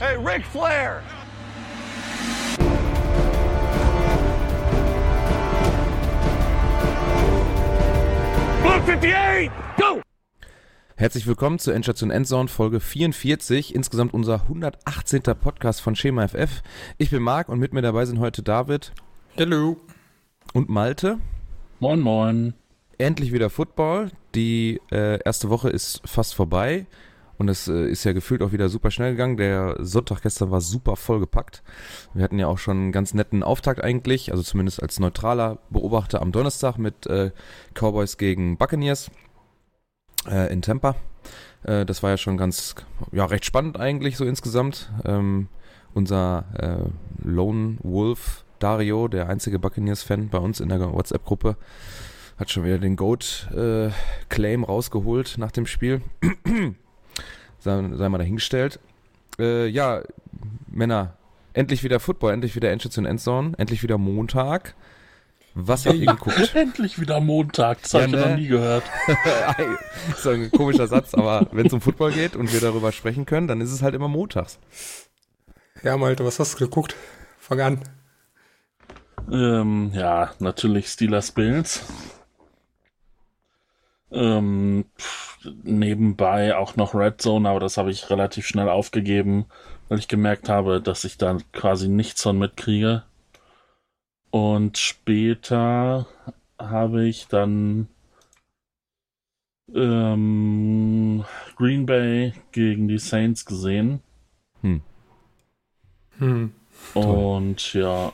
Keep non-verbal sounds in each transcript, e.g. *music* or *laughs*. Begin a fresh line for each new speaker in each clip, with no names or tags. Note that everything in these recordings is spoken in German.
Hey, Ric Flair! Blue 58, go!
Herzlich willkommen zur Endstation Endzone Folge 44, insgesamt unser 118. Podcast von Schema FF. Ich bin Marc und mit mir dabei sind heute David
Hallo.
und Malte.
Moin, moin.
Endlich wieder Football. Die äh, erste Woche ist fast vorbei und es äh, ist ja gefühlt auch wieder super schnell gegangen. Der Sonntag gestern war super vollgepackt. Wir hatten ja auch schon einen ganz netten Auftakt eigentlich, also zumindest als neutraler Beobachter am Donnerstag mit äh, Cowboys gegen Buccaneers äh, in Tampa. Äh, das war ja schon ganz, ja, recht spannend eigentlich so insgesamt. Ähm, unser äh, Lone Wolf Dario, der einzige Buccaneers-Fan bei uns in der WhatsApp-Gruppe, hat schon wieder den Goat-Claim rausgeholt nach dem Spiel. Sei, sei mal dahingestellt. Äh, ja, Männer, endlich wieder Football, endlich wieder Endstation Endzone, endlich wieder Montag. Was habt ihr geguckt? *laughs*
Endlich wieder Montag. Das habe
Ja,
ich
ne?
noch nie gehört. *laughs*
ist so ein komischer Satz, aber wenn es um Football geht und wir darüber sprechen können, dann ist es halt immer montags.
Ja, Malte, was hast du geguckt? Fang an.
Ähm, ja, natürlich Steelers Bills. Ähm, pff, nebenbei auch noch Red Zone, aber das habe ich relativ schnell aufgegeben, weil ich gemerkt habe, dass ich da quasi nichts von mitkriege. Und später habe ich dann ähm, Green Bay gegen die Saints gesehen.
Hm.
Und ja,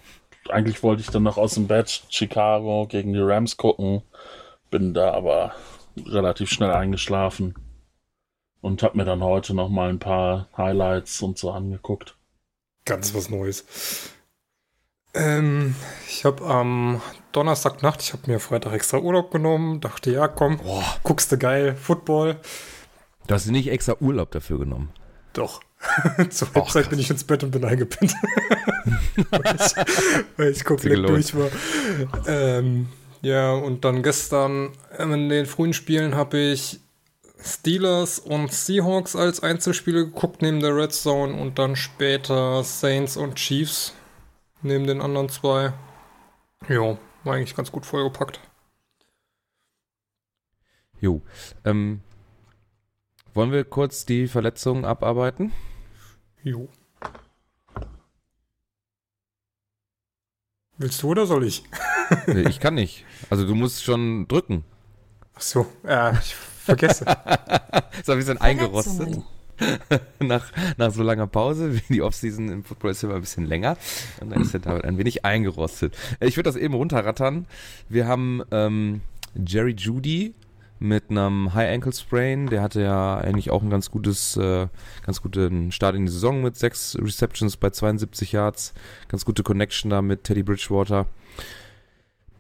eigentlich wollte ich dann noch aus dem Bett Chicago gegen die Rams gucken. Bin da aber relativ schnell eingeschlafen. Und habe mir dann heute noch mal ein paar Highlights und so angeguckt.
Ganz was Neues. Ähm, ich habe am Donnerstagnacht, ich habe mir Freitag extra Urlaub genommen, dachte, ja, komm, guckst du geil, Football.
Du hast nicht extra Urlaub dafür genommen.
Doch. *laughs* Zur Halbzeit bin ich ins Bett und bin eingepinnt. *laughs* weil ich, weil ich komplett durch war. Ähm, ja, und dann gestern ähm, in den frühen Spielen habe ich Steelers und Seahawks als Einzelspiele geguckt neben der Red Zone und dann später Saints und Chiefs neben den anderen zwei. Ja, war eigentlich ganz gut vollgepackt.
Jo. Ähm, wollen wir kurz die Verletzungen abarbeiten?
Jo. Willst du oder soll ich? *laughs*
Nee, ich kann nicht. Also du musst schon drücken.
Ach so, äh, ich vergesse. *laughs*
Ist ein bisschen eingerostet. *laughs* Nach, nach so langer Pause. Die Offseason im Football ist immer ein bisschen länger. Und dann ist der David ein wenig eingerostet. Ich würde das eben runterrattern. Wir haben ähm, Jerry Judy mit einem High Ankle Sprain. Der hatte ja eigentlich auch ein ganz gutes, äh, ganz guten Start in die Saison mit sechs Receptions bei 72 Yards. Ganz gute Connection da mit Teddy Bridgewater.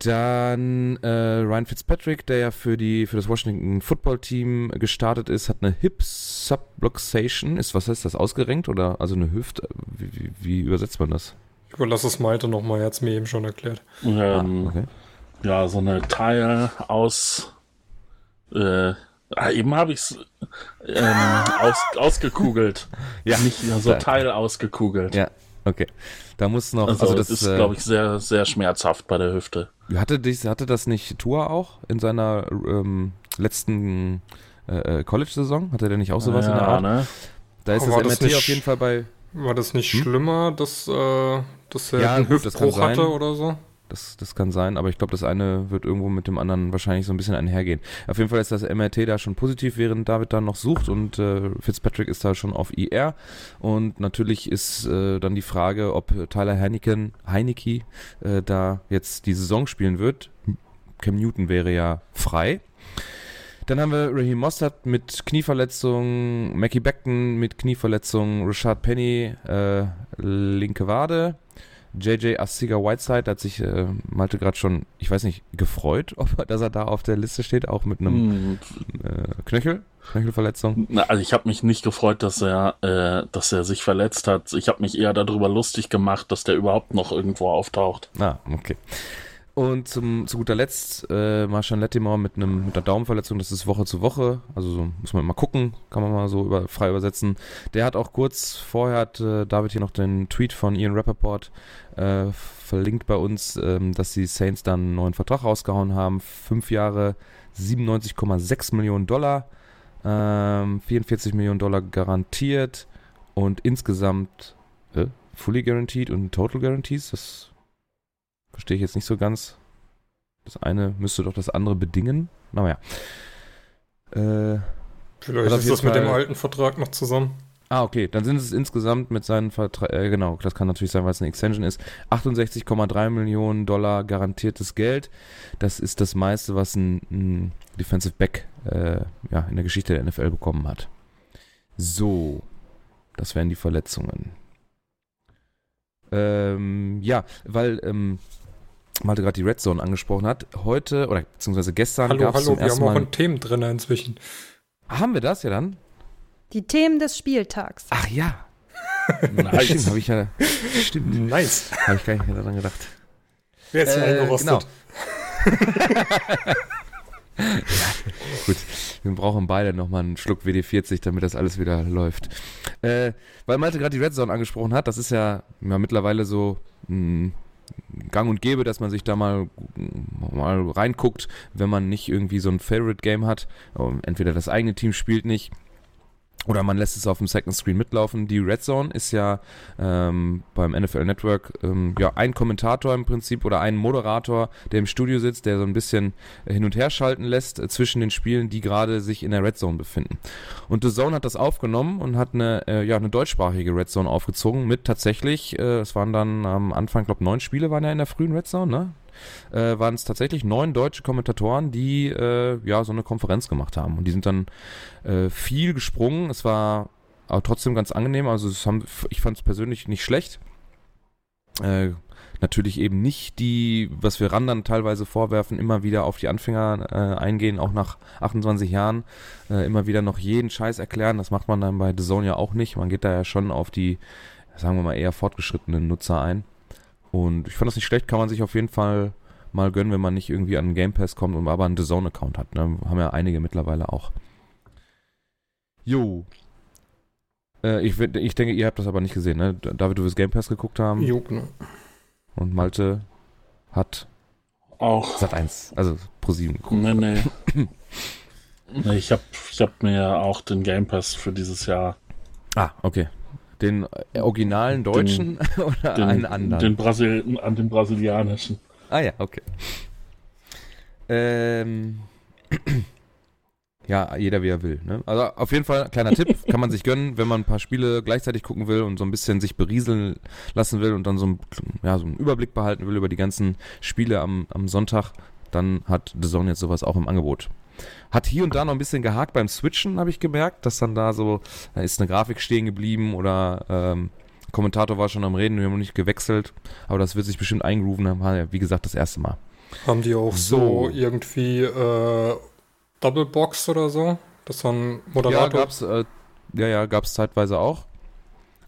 Dann äh, Ryan Fitzpatrick, der ja für, die, für das Washington Football Team gestartet ist, hat eine Hip Subluxation. Ist, was heißt das, ausgerenkt oder also eine Hüft? Wie, wie, wie übersetzt man das?
Ich überlasse es Malte nochmal, er hat es mir eben schon erklärt.
Ähm,
Ah, okay.
Ja, so eine Teil aus. Äh, ah, eben habe ich es ähm, aus, ausgekugelt. *laughs*
Ja.
Nicht ja, so Teil ausgekugelt.
Ja, okay. Da muss noch,
Also,
also, das
ist,
äh,
glaube ich, sehr, sehr schmerzhaft bei der Hüfte.
hatte, dies, hatte das nicht Tour auch in seiner ähm, letzten äh, äh, College-Saison? Hatte der nicht auch sowas in der Art?
ne?
Da ist
Aber
das
das
MRT
nicht-
auf jeden Fall bei,
War das nicht
Hm?
schlimmer, dass, äh, dass er
Ja,
einen
gut, das
Hüftbruch hatte oder so?
Das, das kann sein, aber ich glaube, das eine wird irgendwo mit dem anderen wahrscheinlich so ein bisschen einhergehen. Auf jeden Fall ist das MRT da schon positiv, während David da noch sucht und äh, Fitzpatrick ist da schon auf IR. Und natürlich ist äh, dann die Frage, ob Tyler Heineken, Heineke äh, da jetzt die Saison spielen wird. Cam Newton wäre ja frei. Dann haben wir Raheem Mostert mit Knieverletzung, Mackie Beckton mit Knieverletzung, Rashad Penny, äh, linke Wade, JJ Astiga Whiteside, da hat sich äh, Malte gerade schon, ich weiß nicht, gefreut, *laughs* ob er, dass er da auf der Liste steht, auch mit einem
Hm,
äh, Knöchel, Knöchelverletzung.
Na, also ich habe mich nicht gefreut, dass er, äh, dass er sich verletzt hat. Ich habe mich eher darüber lustig gemacht, dass der überhaupt noch irgendwo auftaucht.
Ah, okay. Und zum, zu guter Letzt äh, Marshall Lettimore mit, einem, mit einer Daumenverletzung, das ist Woche zu Woche, also so, muss man mal gucken, kann man mal so über, frei übersetzen. Der hat auch kurz vorher, hat äh, David hier noch den Tweet von Ian Rappaport äh, verlinkt bei uns, ähm, dass die Saints dann einen neuen Vertrag rausgehauen haben. Fünf Jahre, 97,6 Millionen Dollar, ähm, 44 Millionen Dollar garantiert und insgesamt äh, fully guaranteed und total guarantees, das Verstehe ich jetzt nicht so ganz. Das eine müsste doch das andere bedingen. Naja.
Äh, Vielleicht ist das mit dem alten Vertrag noch zusammen.
Ah, okay. Dann sind es insgesamt mit seinen Vertrag, äh, genau, das kann natürlich sein, weil es eine Extension ist, 68,3 Millionen Dollar garantiertes Geld. Das ist das meiste, was ein, ein Defensive Back äh, ja, in der Geschichte der NFL bekommen hat. So, das wären die Verletzungen. Ähm, ja, weil ähm, Malte gerade die Red Zone angesprochen hat. Heute oder beziehungsweise gestern
gab es zum wir haben auch ein Themen drin inzwischen.
Haben wir das ja dann?
Die Themen des Spieltags.
Ach ja. *laughs* nice. Stimmt, habe ich ja. Stimmt.
Nice.
Habe ich gar nicht mehr daran gedacht.
Wer ist äh, genau. *laughs*
ja, gut, wir brauchen beide nochmal einen Schluck WD40, damit das alles wieder läuft. Äh, weil Malte gerade die Red Zone angesprochen hat, das ist ja, ja mittlerweile so mh, gang und gäbe, dass man sich da mal, mal reinguckt, wenn man nicht irgendwie so ein Favorite Game hat. Entweder das eigene Team spielt nicht oder man lässt es auf dem Second Screen mitlaufen. Die Red Zone ist ja ähm, beim NFL Network ähm, ja ein Kommentator im Prinzip oder ein Moderator, der im Studio sitzt, der so ein bisschen hin und her schalten lässt äh, zwischen den Spielen, die gerade sich in der Red Zone befinden. Und The Zone hat das aufgenommen und hat eine äh, ja eine deutschsprachige Red Zone aufgezogen mit tatsächlich, äh, es waren dann am Anfang, glaube neun Spiele waren ja in der frühen Red Zone, ne? Äh, waren es tatsächlich neun deutsche Kommentatoren, die äh, ja so eine Konferenz gemacht haben. Und die sind dann äh, viel gesprungen. Es war aber trotzdem ganz angenehm. Also haben, ich fand es persönlich nicht schlecht. Äh, natürlich eben nicht die, was wir Randern teilweise vorwerfen, immer wieder auf die Anfänger äh, eingehen, auch nach 28 Jahren, äh, immer wieder noch jeden Scheiß erklären. Das macht man dann bei The Zone ja auch nicht. Man geht da ja schon auf die, sagen wir mal, eher fortgeschrittenen Nutzer ein. Und ich fand das nicht schlecht, kann man sich auf jeden Fall mal gönnen, wenn man nicht irgendwie an Game Pass kommt und aber einen The Zone-Account hat. Ne? Haben ja einige mittlerweile auch. Jo. Äh, ich, ich denke, ihr habt das aber nicht gesehen, ne? David, du wirst Game Pass geguckt haben.
Jo, genau.
Und Malte hat
auch.
Sat 1, also Pro 7
geguckt. Nee, nee. *laughs* nee ich habe ich hab mir auch den Game Pass für dieses Jahr.
Ah, okay. Den äh, originalen deutschen den, *laughs* oder den, einen anderen?
Den, Brasil an den brasilianischen.
Ah ja, okay. Ähm, *clears throat* ja, jeder wie er will. Ne? Also auf jeden Fall, kleiner Tipp, *laughs* kann man sich gönnen, wenn man ein paar Spiele gleichzeitig gucken will und so ein bisschen sich berieseln lassen will und dann so, ein, ja, so einen Überblick behalten will über die ganzen Spiele am, am Sonntag, dann hat The Zone jetzt sowas auch im Angebot. Hat hier und da noch ein bisschen gehakt beim Switchen, habe ich gemerkt, dass dann da so, da ist eine Grafik stehen geblieben oder ähm, Kommentator war schon am Reden, wir haben noch nicht gewechselt, aber das wird sich bestimmt eingrooven, wie gesagt, das erste Mal.
Haben die auch so, so irgendwie äh, Double Box oder so? Das war ein Moderator.
Ja, gab's, äh, ja, ja, gab's zeitweise auch.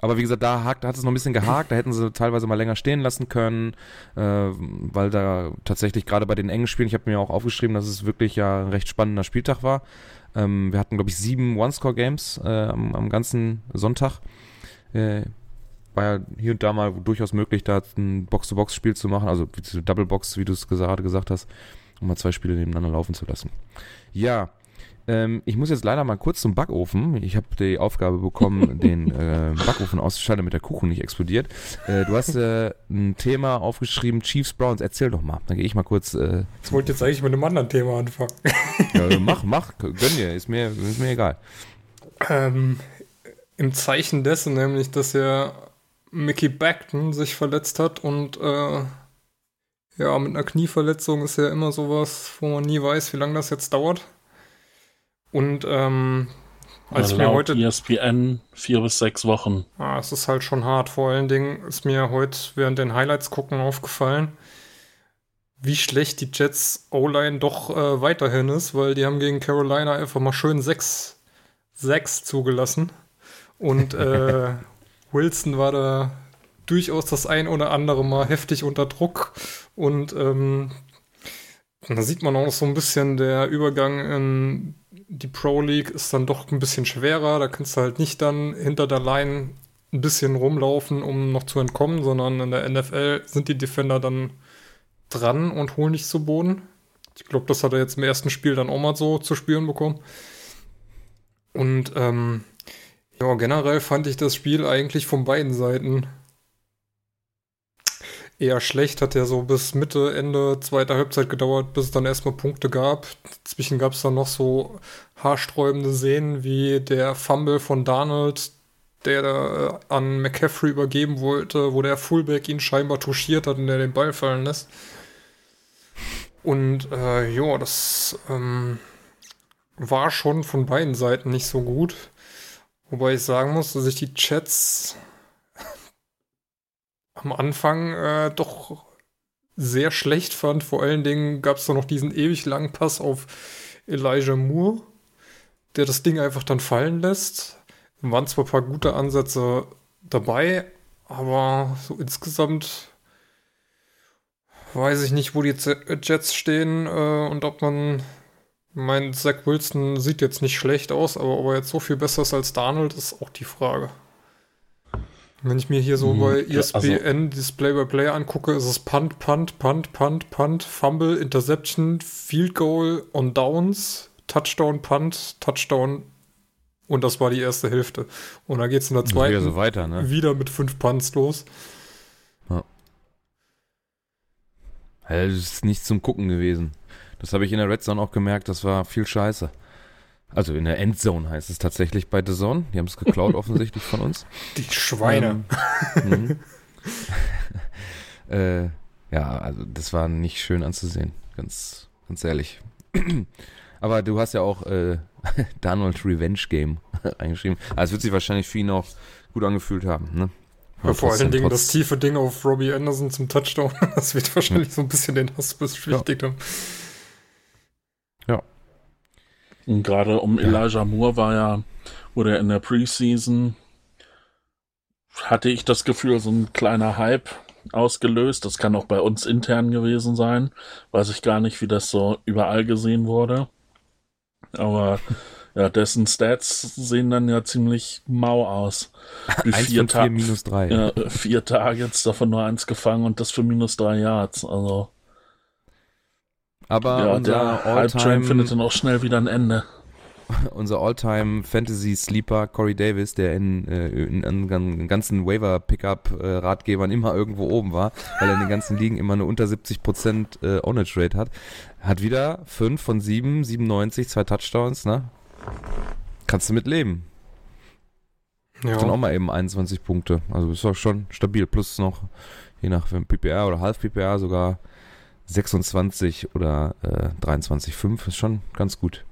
Aber wie gesagt, da, hakt, hat es noch ein bisschen gehakt, da hätten sie teilweise mal länger stehen lassen können, äh, weil da tatsächlich gerade bei den engen Spielen, ich habe mir auch aufgeschrieben, dass es wirklich ja ein recht spannender Spieltag war. Ähm, wir hatten, glaube ich, sieben One-Score-Games äh, am, am, ganzen Sonntag. Äh, war ja hier und da mal durchaus möglich, da ein Box-to-Box-Spiel zu machen, also Double Box, wie du es gerade gesagt hast, um mal zwei Spiele nebeneinander laufen zu lassen. Ja, ähm, ich muss jetzt leider mal kurz zum Backofen. Ich habe die Aufgabe bekommen, *laughs* den äh, Backofen auszuschalten, damit der Kuchen nicht explodiert. Äh, du hast äh, ein Thema aufgeschrieben, Chiefs Browns. Erzähl doch mal. Dann gehe ich mal kurz. Äh,
ich wollte jetzt eigentlich mit einem anderen Thema anfangen.
ja, mach, mach, gönn dir. Ist mir, ist mir egal.
Ähm, Im Zeichen dessen, nämlich, dass ja Mickey Beckton sich verletzt hat und äh, ja, mit einer Knieverletzung ist ja immer sowas, wo man nie weiß, wie lange das jetzt dauert. Und ähm, als
ja, ich mir heute. ESPN vier bis sechs Wochen.
Ah, es ist halt schon hart. Vor allen Dingen ist mir heute während den Highlights gucken aufgefallen, wie schlecht die Jets O-Line doch äh, weiterhin ist, weil die haben gegen Carolina einfach mal schön sechs, sechs zugelassen. Und äh, *laughs* Wilson war da durchaus das ein oder andere Mal heftig unter Druck und ähm, da sieht man auch so ein bisschen der Übergang in die Pro League ist dann doch ein bisschen schwerer. Da kannst du halt nicht dann hinter der Line ein bisschen rumlaufen, um noch zu entkommen, sondern in der NFL sind die Defender dann dran und holen dich zu Boden. Ich glaube, das hat er jetzt im ersten Spiel dann auch mal so zu spüren bekommen. Und ähm, ja, generell fand ich das Spiel eigentlich von beiden Seiten eher schlecht. Hat ja so bis Mitte, Ende zweiter Halbzeit gedauert, bis es dann erstmal Punkte gab. Dazwischen gab es dann noch so haarsträubende Szenen wie der Fumble von Donald, der da äh, an McCaffrey übergeben wollte, wo der Fullback ihn scheinbar touchiert hat und der den Ball fallen lässt. Und äh, ja, das ähm, war schon von beiden Seiten nicht so gut. Wobei ich sagen muss, dass ich die Chats am Anfang äh, doch sehr schlecht fand. Vor allen Dingen gab es da noch diesen ewig langen Pass auf Elijah Moore, der das Ding einfach dann fallen lässt. Da waren zwar ein paar gute Ansätze dabei, aber so insgesamt weiß ich nicht, wo die Jets stehen äh, und ob man mein Zach Wilson sieht jetzt nicht schlecht aus, aber ob er jetzt so viel besser ist als Donald, ist auch die Frage. Wenn ich mir hier so mhm, bei ESPN also, das Play-by-Play angucke, ist es Punt, Punt, Punt, Punt, Punt, Fumble, Interception, Field Goal on Downs, Touchdown, Punt, Touchdown und das war die erste Hälfte. Und dann geht es in der zweiten
wieder, so weiter, ne?
wieder mit fünf Punts los.
Ja. Das ist nicht zum Gucken gewesen. Das habe ich in der Red Zone auch gemerkt, das war viel Scheiße. Also in der Endzone heißt es tatsächlich bei The Zone. Die haben es geklaut *laughs* offensichtlich von uns.
Die Schweine.
Ähm, *laughs* *laughs* äh, ja, also das war nicht schön anzusehen, ganz, ganz ehrlich. *clears throat* Aber du hast ja auch äh, Donald Revenge Game eingeschrieben. Also es wird sich wahrscheinlich für ihn auch gut angefühlt haben, ne?
Ja, vor allen Dingen das tiefe Ding auf Robbie Anderson zum Touchdown. Das wird wahrscheinlich so ein bisschen den Hass beschwichtigt haben.
Und gerade um Elijah Moore war ja, wurde er in der Preseason, hatte ich das Gefühl, so ein kleiner Hype ausgelöst. Das kann auch bei uns intern gewesen sein. Weiß ich gar nicht, wie das so überall gesehen wurde. Aber ja, dessen Stats sehen dann ja ziemlich mau aus. *laughs*
Wie vier, Ta minus drei.
Ja, vier Targets, davon nur eins gefangen und das für minus drei Yards. Also
aber ja, unser All-Time
findet dann auch schnell wieder ein Ende. *laughs*
Unser All-Time Fantasy Sleeper Corey Davis, der in, äh, in, in, in ganzen Waiver Pickup Ratgebern immer irgendwo oben war, weil er in den ganzen Ligen immer eine unter 70% äh, Ownage Rate hat, hat wieder 5 von 7, 97, zwei Touchdowns, ne? Kannst du mit leben. Ja. Dann auch mal eben 21 Punkte. Also ist auch schon stabil. Plus noch, je nach PPR oder Half PPR sogar 26 oder äh, 23,5 ist schon ganz gut.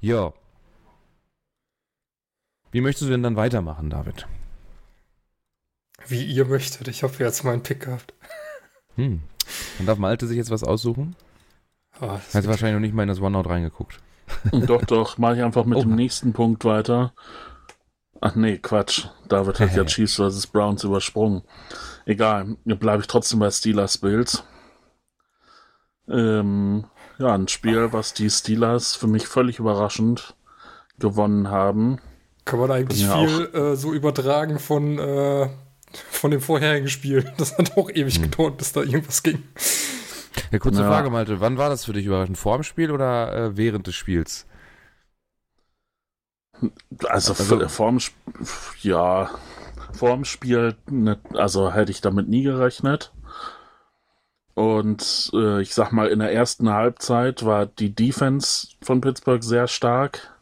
Ja. Wie möchtest du denn dann weitermachen, David?
Wie ihr möchtet. Ich habe jetzt meinen Pick gehabt.
Hm. Dann darf Malte sich jetzt was aussuchen? Oh, Hat wahrscheinlich noch nicht mal in das OneNote reingeguckt.
Doch, doch. Mache ich einfach mit oh. dem nächsten Punkt weiter. Ach nee, Quatsch. David hat ja Chiefs vs. Browns übersprungen. Egal, bleibe ich trotzdem bei Steelers Bills. Ähm, ja, ein Spiel, was die Steelers für mich völlig überraschend gewonnen haben.
Kann man eigentlich ja viel äh, so übertragen von, äh, von dem vorherigen Spiel. *laughs* Das hat auch ewig hm. gedauert, bis da irgendwas ging.
Ja, kurze ja. Frage, Malte. Wann war das für dich überraschend? Vor dem Spiel oder äh, während des Spiels?
Also, also vorm Spiel, ja, vorm Spiel, ne, also hätte ich damit nie gerechnet. Und äh, ich sag mal, in der ersten Halbzeit war die Defense von Pittsburgh sehr stark.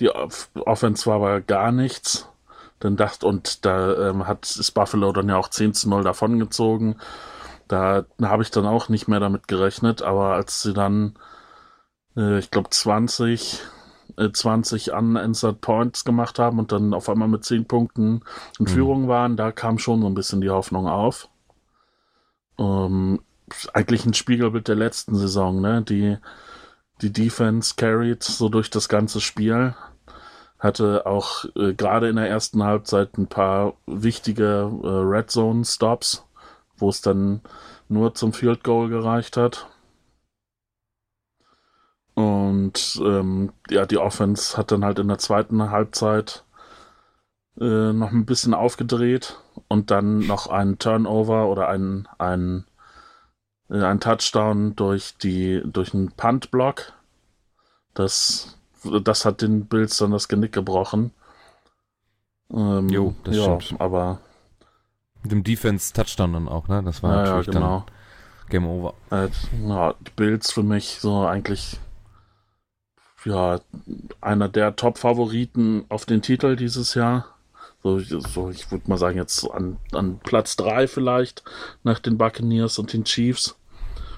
Die Off Offense war aber gar nichts. Dann dachte, und da ähm, hat ist Buffalo dann ja auch 10 zu 0 davongezogen. Da habe ich dann auch nicht mehr damit gerechnet, aber als sie dann, äh, ich glaube, 20, äh, 20 unanswered Points gemacht haben und dann auf einmal mit 10 Punkten in mhm. Führung waren, da kam schon so ein bisschen die Hoffnung auf ähm, eigentlich ein Spiegelbild der letzten Saison, ne? Die, die Defense carried so durch das ganze Spiel. hatte auch äh, gerade in der ersten Halbzeit ein paar wichtige äh, Red Zone Stops, wo es dann nur zum Field Goal gereicht hat. Und ähm, ja, die Offense hat dann halt in der zweiten Halbzeit äh, noch ein bisschen aufgedreht und dann noch ein Turnover oder ein, ein, äh, ein Touchdown durch die durch einen Punt-Block. Das, das hat den Bills dann das Genick gebrochen.
Ähm, jo, das ja,
stimmt. Aber
mit dem Defense-Touchdown dann auch, ne? Das war ja, natürlich ja, genau. dann Game Over.
Äh, ja, die Bills für mich so eigentlich ja, einer der Top-Favoriten auf den Titel dieses Jahr. So, so ich würde mal sagen, jetzt an, an Platz 3 vielleicht nach den Buccaneers und den Chiefs.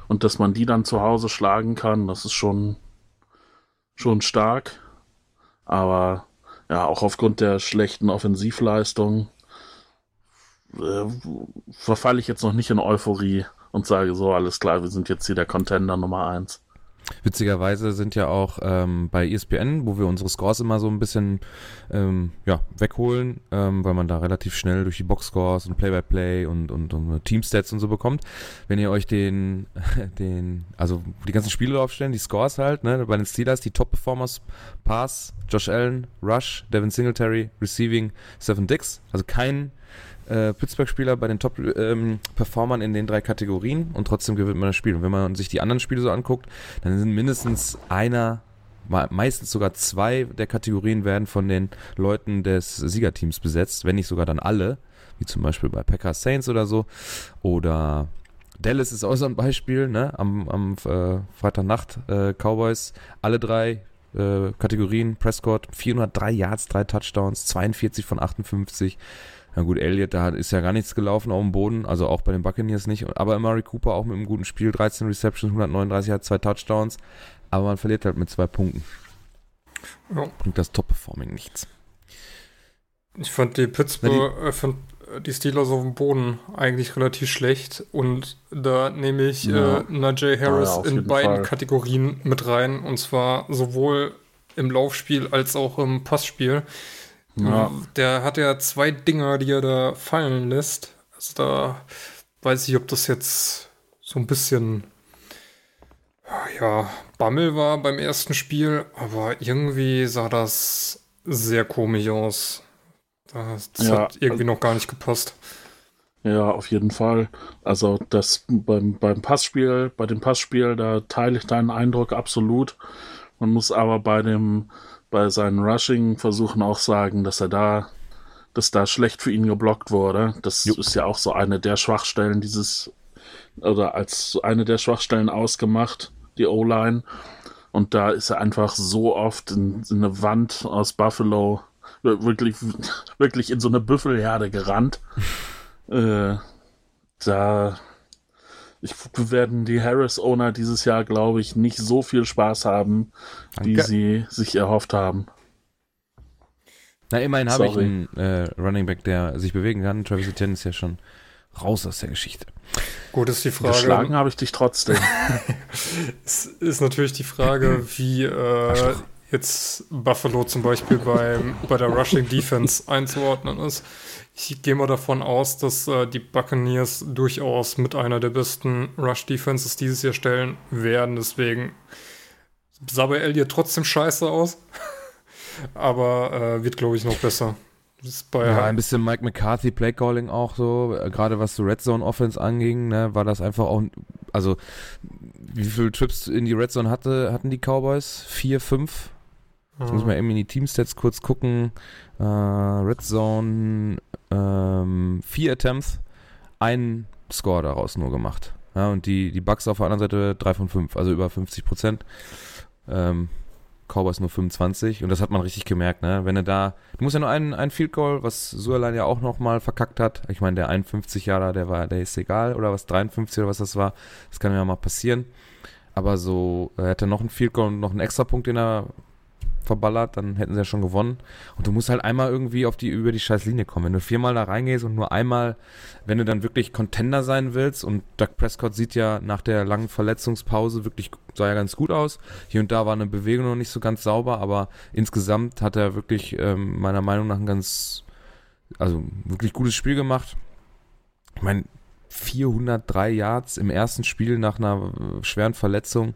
Und dass man die dann zu Hause schlagen kann, das ist schon, schon stark. Aber ja, auch aufgrund der schlechten Offensivleistung äh, verfalle ich jetzt noch nicht in Euphorie und sage so, alles klar, wir sind jetzt hier der Contender Nummer 1.
Witzigerweise sind ja auch ähm, bei ESPN, wo wir unsere Scores immer so ein bisschen ähm, ja, wegholen, ähm, weil man da relativ schnell durch die Boxscores und Play-by-Play -play und, und, und Teamstats und so bekommt. Wenn ihr euch den, *laughs* den, also die ganzen Spiele aufstellen, die Scores halt, ne, bei den Steelers, die Top-Performers, Pass, Josh Allen, Rush, Devin Singletary, Receiving, Seven Dix, also kein äh, Pittsburgh-Spieler bei den Top-Performern ähm, in den drei Kategorien und trotzdem gewinnt man das Spiel. Und wenn man sich die anderen Spiele so anguckt, dann sind mindestens einer, meistens sogar zwei der Kategorien werden von den Leuten des Siegerteams besetzt, wenn nicht sogar dann alle, wie zum Beispiel bei Packers Saints oder so. Oder Dallas ist auch so ein Beispiel, ne? Am, am äh, Freitagnacht äh, Cowboys, alle drei äh, Kategorien, Prescott, 403 Yards, drei Touchdowns, 42 von 58. Na gut, Elliott, da ist ja gar nichts gelaufen auf dem Boden, also auch bei den Buccaneers nicht. Aber Murray Cooper auch mit einem guten Spiel, 13 Receptions, 139 hat zwei Touchdowns, aber man verliert halt mit zwei Punkten. Ja. Bringt das Top-Performing nichts.
Ich fand die Pittsburgh, die, äh, fand die Steelers auf dem Boden eigentlich relativ schlecht und da nehme ich ja. äh, Najee Harris ja, in beiden Fall. Kategorien mit rein und zwar sowohl im Laufspiel als auch im Passspiel. Ja. Der hat ja zwei Dinger, die er da fallen lässt. Also da weiß ich, ob das jetzt so ein bisschen ja, Bammel war beim ersten Spiel, aber irgendwie sah das sehr komisch aus. Das, das ja, hat irgendwie noch gar nicht gepasst.
Ja, auf jeden Fall. Also das beim, beim Passspiel, bei dem Passspiel, da teile ich deinen Eindruck absolut. Man muss aber bei dem bei seinen Rushing-Versuchen auch sagen, dass er da, dass da schlecht für ihn geblockt wurde. Das jo. ist ja auch so eine der Schwachstellen dieses, oder als eine der Schwachstellen ausgemacht, die O-Line. Und da ist er einfach so oft in, in eine Wand aus Buffalo, wirklich, *laughs* wirklich in so eine Büffelherde gerannt. *laughs* äh, da ich, werden die Harris-Owner dieses Jahr, glaube ich, nicht so viel Spaß haben, Danke. wie sie sich erhofft haben.
Na, immerhin habe ich einen äh, Running Back, der sich bewegen kann. Travis Etienne ist ja schon raus aus der Geschichte.
Gut, ist die Frage.
Geschlagen habe ich dich trotzdem. *laughs*
es ist natürlich die Frage, wie äh, jetzt Buffalo zum Beispiel beim, bei der Rushing Defense einzuordnen ist. Ich gehe mal davon aus, dass äh, die Buccaneers durchaus mit einer der besten Rush Defenses dieses Jahr stellen werden. Deswegen sah bei Elliott trotzdem scheiße aus. *laughs* Aber äh, wird, glaube ich, noch besser.
ja, ein bisschen Mike McCarthy Playcalling auch so, äh, gerade was so Red Zone Offense anging, ne, war das einfach auch, also wie viele Trips in die Red Zone hatte, hatten die Cowboys? Vier, fünf? Jetzt muss mal eben in die Teamstats kurz gucken. Äh, Red Zone, ähm, vier Attempts, einen Score daraus nur gemacht. Ja, und die, die Bucks auf der anderen Seite 3 von 5, also über 50 Prozent. Ähm, Cowboys nur 25 und das hat man richtig gemerkt, ne? Wenn er da, du musst ja nur einen, einen Field Goal, was Suerlein ja auch nochmal verkackt hat. Ich meine, der 51 Jahre, der war, der ist egal, oder was, 53 oder was das war. Das kann ja mal passieren. Aber so, er hätte noch einen Field Goal und noch einen Extrapunkt, den er verballert, dann hätten sie ja schon gewonnen. Und du musst halt einmal irgendwie auf die, über die scheiß Linie kommen. Wenn du viermal da reingehst und nur einmal, wenn du dann wirklich Contender sein willst, und Doug Prescott sieht ja nach der langen Verletzungspause wirklich, sah ja ganz gut aus. Hier und da war eine Bewegung noch nicht so ganz sauber, aber insgesamt hat er wirklich ähm, meiner Meinung nach ein ganz, also wirklich gutes Spiel gemacht. Ich meine, 403 Yards im ersten Spiel nach einer äh, schweren Verletzung,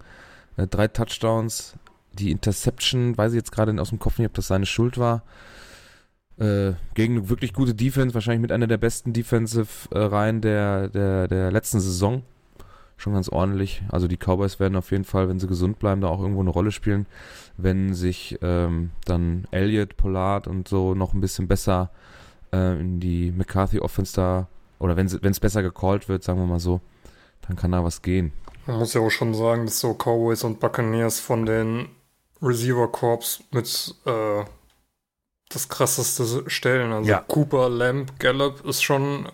äh, drei Touchdowns, die Interception, weiß ich jetzt gerade aus dem Kopf nicht, ob das seine Schuld war. Äh, gegen eine wirklich gute Defense, wahrscheinlich mit einer der besten Defensive-Reihen der, der, der letzten Saison. Schon ganz ordentlich. Also die Cowboys werden auf jeden Fall, wenn sie gesund bleiben, da auch irgendwo eine Rolle spielen. Wenn sich ähm, dann Elliott, Pollard und so noch ein bisschen besser äh, in die McCarthy-Offense da, oder wenn es besser gecallt wird, sagen wir mal so, dann kann da was gehen.
Man muss ja auch schon sagen, dass so Cowboys und Buccaneers von den Receiver Corps mit äh, das krasseste stellen. Also
Ja.
Cooper, Lamb, Gallup ist schon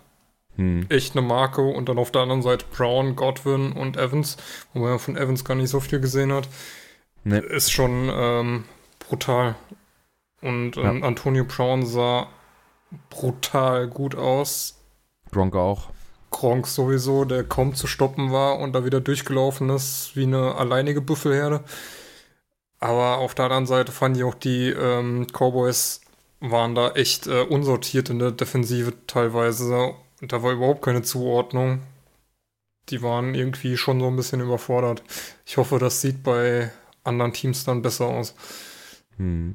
Hm.
echt eine Marke und dann auf der anderen Seite Brown, Godwin und Evans, wo man ja von Evans gar nicht so viel gesehen hat,
Nee.
ist schon ähm, brutal. Und ähm, Antonio Brown sah brutal gut aus.
Gronk auch.
Gronk sowieso, der kaum zu stoppen war und da wieder durchgelaufen ist, wie eine alleinige Büffelherde. Aber auf der anderen Seite fand ich auch die ähm, Cowboys waren da echt äh, unsortiert in der Defensive teilweise. Und da war überhaupt keine Zuordnung. Die waren irgendwie schon so ein bisschen überfordert. Ich hoffe, das sieht bei anderen Teams dann besser aus.
Hm.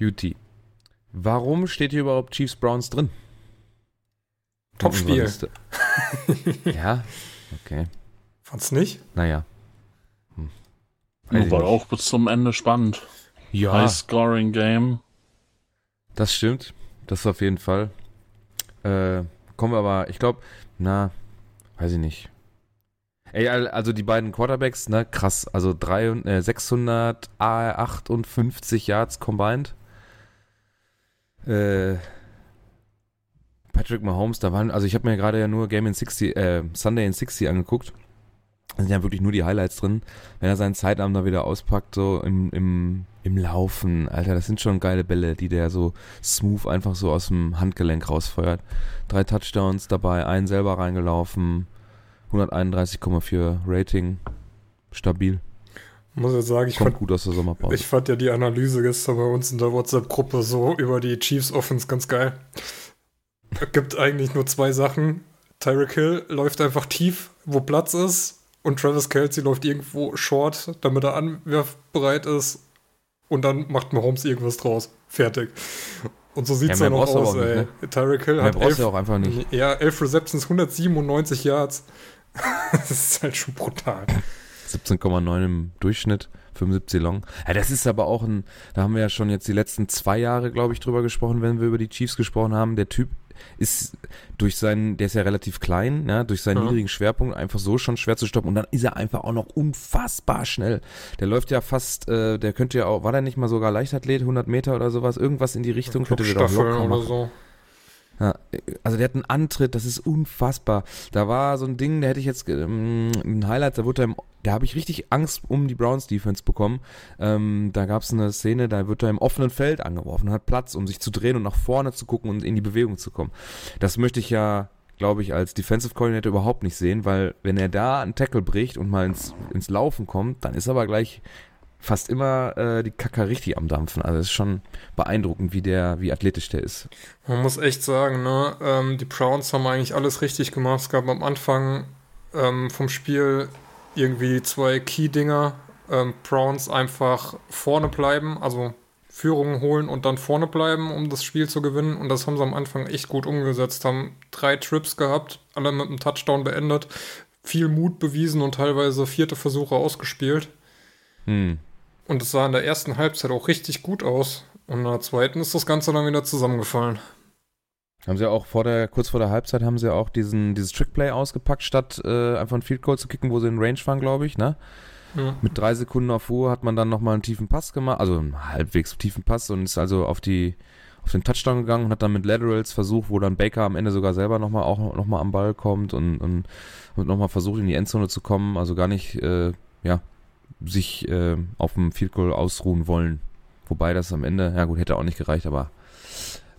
UT. Warum steht hier überhaupt Chiefs Browns drin?
Topspiel. *laughs*
Ja, okay.
Fand's nicht?
Naja. Weiß
War auch bis zum Ende spannend.
Ja,
High-Scoring-Game.
das stimmt. Das auf jeden Fall. Äh, kommen wir aber, ich glaube, na, weiß ich nicht. Ey, al- also die beiden Quarterbacks, ne, krass. Also drei, und- äh, 658 Yards combined. Äh, Patrick Mahomes, da waren, also ich habe mir gerade ja nur Game in 60, äh, Sunday in 60 angeguckt. Da sind ja wirklich nur die Highlights drin. Wenn er seinen Zeitarm da wieder auspackt, so im, im, im Laufen, Alter, das sind schon geile Bälle, die der so smooth einfach so aus dem Handgelenk rausfeuert. Drei Touchdowns dabei, einen selber reingelaufen, 131,4 Rating, stabil,
Muss jetzt sagen, ich
kommt
fand,
gut aus der Sommerpause.
ich fand ja die Analyse gestern bei uns in der WhatsApp-Gruppe so über die Chiefs Offense ganz geil. Es gibt eigentlich nur zwei Sachen. Tyreek Hill läuft einfach tief, wo Platz ist. Und Travis Kelsey läuft irgendwo short, damit er anwerfbereit ist. Und dann macht Mahomes irgendwas draus. Fertig. Und so sieht es
Ja,
dann
mehr
auch
brauchst du
aus,
auch
ey.
nicht,
Tyreek Hill
Mehr
hat elf,
ja auch einfach nicht.
ja, elf Receptions, 197 Yards. *laughs* das ist halt schon brutal.
17,9 im Durchschnitt, 75 Long. Ja, das ist aber auch ein, da haben wir ja schon jetzt die letzten zwei Jahre, glaube ich, drüber gesprochen, wenn wir über die Chiefs gesprochen haben. Der Typ ist durch seinen, der ist ja relativ klein, ja, durch seinen
Ja.
niedrigen Schwerpunkt einfach so schon schwer zu stoppen und dann ist er einfach auch noch unfassbar schnell. Der läuft ja fast, äh, der könnte ja auch, war der nicht mal sogar Leichtathlet, 100 Meter oder sowas, irgendwas in die Richtung könnte der doch locker
oder
machen.
so.
Ja, also der hat einen Antritt, das ist unfassbar. Da war so ein Ding, da hätte ich jetzt ähm, ein Highlight, da wurde er im, da habe ich richtig Angst um die Browns Defense bekommen. Ähm, da gab es eine Szene, da wird er im offenen Feld angeworfen, hat Platz, um sich zu drehen und nach vorne zu gucken und in die Bewegung zu kommen. Das möchte ich ja, glaube ich, als Defensive Coordinator überhaupt nicht sehen, weil wenn er da einen Tackle bricht und mal ins, ins Laufen kommt, dann ist aber gleich fast immer äh, die Kacker richtig am Dampfen. Also es ist schon beeindruckend, wie der, wie athletisch der ist.
Man muss echt sagen, ne, ähm, die Browns haben eigentlich alles richtig gemacht. Es gab am Anfang ähm, vom Spiel irgendwie zwei Key-Dinger. Ähm, Browns einfach vorne bleiben, also Führungen holen und dann vorne bleiben, um das Spiel zu gewinnen. Und das haben sie am Anfang echt gut umgesetzt. Haben drei Trips gehabt, alle mit einem Touchdown beendet, viel Mut bewiesen und teilweise vierte Versuche ausgespielt.
Hm.
Und es sah in der ersten Halbzeit auch richtig gut aus. Und in der zweiten ist das Ganze dann wieder zusammengefallen.
Haben sie auch vor der, kurz vor der Halbzeit haben sie auch diesen, dieses Trickplay ausgepackt, statt äh, einfach einen Field Goal zu kicken, wo sie in Range waren, glaube ich, ne?
Ja.
Mit drei Sekunden auf Uhr hat man dann nochmal einen tiefen Pass gemacht, also einen halbwegs tiefen Pass und ist also auf die, auf den Touchdown gegangen und hat dann mit Laterals versucht, wo dann Baker am Ende sogar selber nochmal auch nochmal am Ball kommt und, und, und nochmal versucht, in die Endzone zu kommen, also gar nicht, äh, ja, sich äh, auf dem Field Goal ausruhen wollen. Wobei das am Ende, ja gut, hätte auch nicht gereicht, aber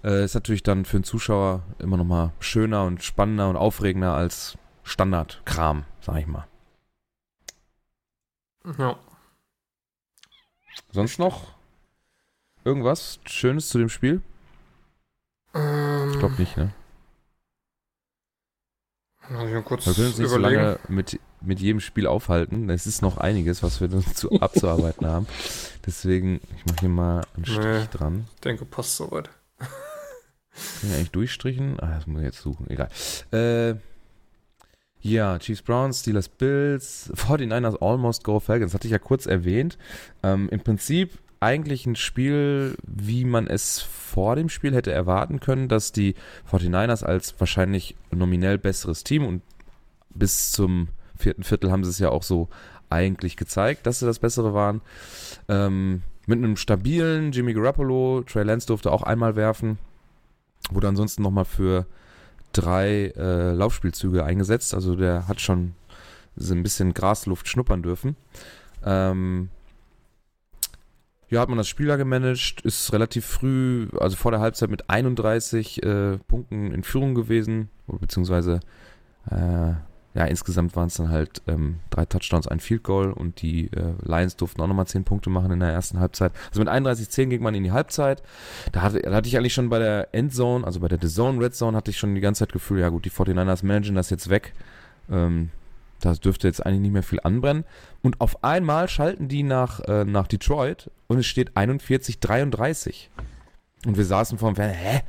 äh, ist natürlich dann für den Zuschauer immer noch mal schöner und spannender und aufregender als Standardkram, sag ich mal.
Ja.
Sonst noch irgendwas Schönes zu dem Spiel?
Ähm,
Ich glaube nicht, ne?
Lass mich mal kurz
Wir können uns nicht so
überlegen.
lange mit, mit jedem Spiel aufhalten. Es ist noch einiges, was wir *laughs* zu, abzuarbeiten haben. Deswegen, ich mache hier mal einen Strich
Nee.
dran.
Ich denke, passt soweit.
Kann ich eigentlich durchstrichen? Ah, das muss ich jetzt suchen. Egal. Äh, ja, Chiefs Browns, Steelers Bills, 49ers Almost Go Falcons. Hatte ich ja kurz erwähnt. Ähm, Im Prinzip eigentlich ein Spiel, wie man es vor dem Spiel hätte erwarten können, dass die 49ers als wahrscheinlich nominell besseres Team und bis zum vierten Viertel haben sie es ja auch so eigentlich gezeigt, dass sie das Bessere waren. Ähm, mit einem stabilen Jimmy Garoppolo, Trey Lance durfte auch einmal werfen, wurde ansonsten nochmal für drei äh, Laufspielzüge eingesetzt. Also der hat schon so ein bisschen Grasluft schnuppern dürfen. Ähm, ja, hat man das Spiel da gemanagt, ist relativ früh, also vor der Halbzeit mit 31 äh, Punkten in Führung gewesen, beziehungsweise äh, ja, insgesamt waren es dann halt ähm, drei Touchdowns, ein Field Goal und die äh, Lions durften auch nochmal 10 Punkte machen in der ersten Halbzeit. Also mit 31-10 ging man in die Halbzeit. Da hatte, da hatte ich eigentlich schon bei der Endzone, also bei der The Zone, Red Zone, hatte ich schon die ganze Zeit Gefühl, ja gut, die 49ers managen das jetzt weg. Ähm, da dürfte jetzt eigentlich nicht mehr viel anbrennen. Und auf einmal schalten die nach, äh, nach Detroit und es steht 41-33. Und wir saßen vor dem Fernseher, hä?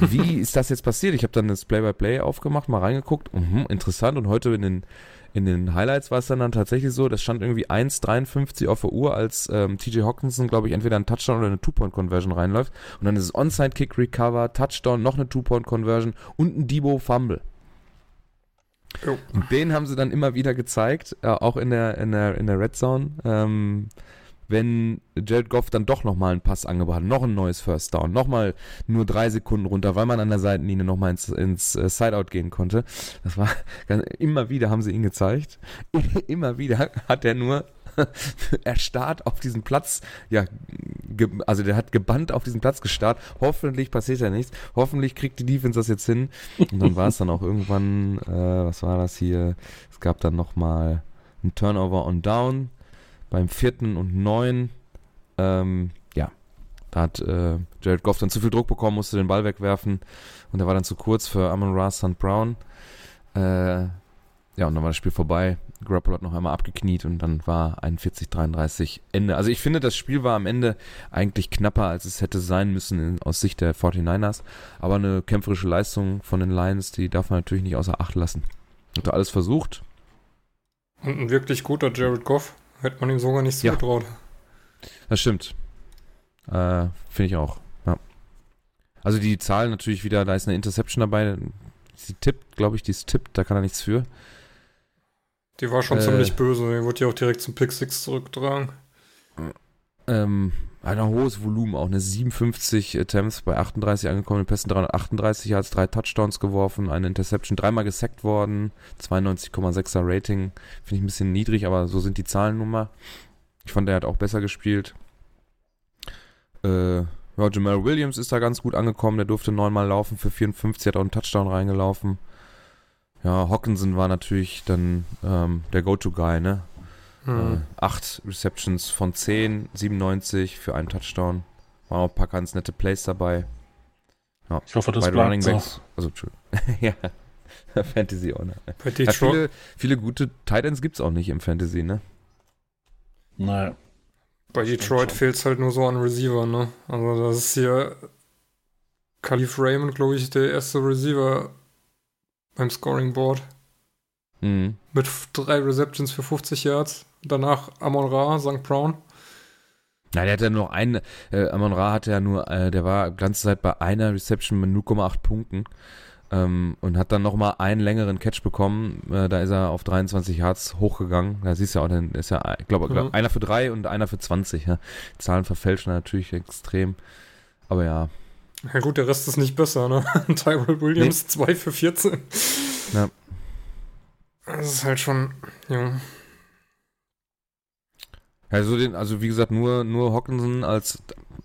Wie *laughs* ist das jetzt passiert? Ich habe dann das Play-by-Play aufgemacht, mal reingeguckt. Mhm, interessant. Und heute in den, in den Highlights war es dann, dann tatsächlich so, das stand irgendwie 1,53 auf der Uhr, als ähm, TJ Hawkinson, glaube ich, entweder einen Touchdown oder eine Two-Point-Conversion reinläuft. Und dann ist es Onside-Kick-Recover, Touchdown, noch eine Two-Point-Conversion und ein Debo-Fumble.
Jo.
Und den haben sie dann immer wieder gezeigt, äh, auch in der, in der, in der Red Zone. Ähm, wenn Jared Goff dann doch nochmal einen Pass angebracht hat, noch ein neues First Down, nochmal nur drei Sekunden runter, weil man an der Seitenlinie nochmal ins, ins äh, Sideout gehen konnte. Das war *laughs* immer wieder haben sie ihn gezeigt. *laughs* immer wieder hat er nur *laughs* erstarrt auf diesen Platz, ja, also der hat gebannt auf diesen Platz gestarrt. Hoffentlich passiert ja nichts. Hoffentlich kriegt die Defense das jetzt hin. Und dann war es dann auch irgendwann, äh, was war das hier? Es gab dann nochmal ein Turnover on Down beim vierten und neun. Ähm, ja, da hat äh, Jared Goff dann zu viel Druck bekommen, musste den Ball wegwerfen und er war dann zu kurz für Amon Ra St. Brown. Äh, ja, und dann war das Spiel vorbei. Garoppolo hat noch einmal abgekniet und dann war 41-33 Ende. Also ich finde, das Spiel war am Ende eigentlich knapper, als es hätte sein müssen in, aus Sicht der 49ers. Aber eine kämpferische Leistung von den Lions, die darf man natürlich nicht außer Acht lassen. Hat er alles versucht.
Und ein wirklich guter Jared Goff. Hätte man ihm sogar nicht
Ja.
zugetraut.
Das stimmt. Äh, finde ich auch. Ja. Also die Zahlen natürlich wieder, da ist eine Interception dabei. Sie tippt, glaube ich, die ist tippt, da kann er nichts für.
Die war schon
Äh.
ziemlich böse. Die wurde ja auch direkt zum Pick 6 zurückgetragen.
Ähm, ein hohes Volumen, auch eine 57 Attempts bei 38 angekommenen Pässen, 338 Yards, drei Touchdowns geworfen, eine Interception, dreimal gesackt worden, 92,6er Rating. Finde ich ein bisschen niedrig, aber so sind die Zahlen nun mal. Ich fand, er hat auch besser gespielt. Äh, ja, Jamal Williams ist da ganz gut angekommen, der durfte neunmal laufen für 54, hat auch einen Touchdown reingelaufen. Ja, Hawkinson war natürlich dann ähm, der Go-To-Guy, ne? Äh,
Hm.
acht Receptions von 10, 97 für einen Touchdown. Waren auch ein paar ganz nette Plays dabei.
Ich hoffe, das
Beide
bleibt
Running
so.
Backs. Also, *laughs* ja. *laughs* Fantasy auch, ne?
Bei
Ja,
Detroit,
viele, viele gute Titans gibt's auch nicht im Fantasy, ne?
Naja.
bei Detroit fehlt es halt nur so an Receiver, ne? Also das ist hier Khalif Raymond, glaube ich, der erste Receiver beim Scoring Board.
Mhm.
Mit drei Receptions für 50 Yards. Danach Amon Ra, St. Brown.
Na, der hat ja nur einen, äh, Amon Ra hatte ja nur, äh, der war die ganze Zeit bei einer Reception mit 0,8 Punkten ähm, und hat dann nochmal einen längeren Catch bekommen. Äh, da ist er auf 23 Yards hochgegangen. Da siehst du ja auch, dann ist ja, ich glaube,
Mhm.
einer für drei und einer für 20. Ja. Die Zahlen verfälschen natürlich extrem. Aber ja,
Ja gut, der Rest ist nicht besser, ne? *laughs* Tyrell Williams, 2 für 14.
Ja.
Das ist halt schon, ja.
Also, den, also wie gesagt, nur, nur Hawkinson als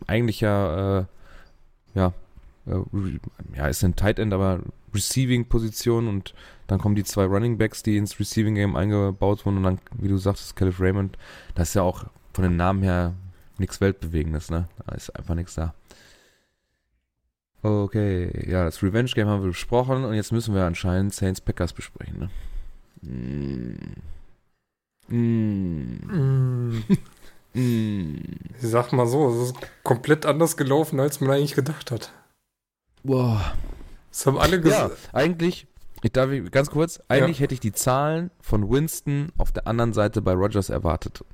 eigentlicher, äh, ja, äh, ja, ist ein Tight End, aber Receiving-Position und dann kommen die zwei Running Backs, die ins Receiving Game eingebaut wurden und dann, wie du sagst, Caleb Raymond, das ist ja auch von den Namen her nichts Weltbewegendes, ne? Da ist einfach nichts da. Okay, ja, das Revenge Game haben wir besprochen und jetzt müssen wir anscheinend Saints Packers besprechen, ne? Mm. Mm.
Mm. Ich sag mal so, es ist komplett anders gelaufen, als man eigentlich gedacht hat.
Boah.
Das haben alle
Ja,
gesagt.
eigentlich, ich darf ich, ganz kurz, eigentlich hätte ich die Zahlen von Winston auf der anderen Seite bei Rogers erwartet.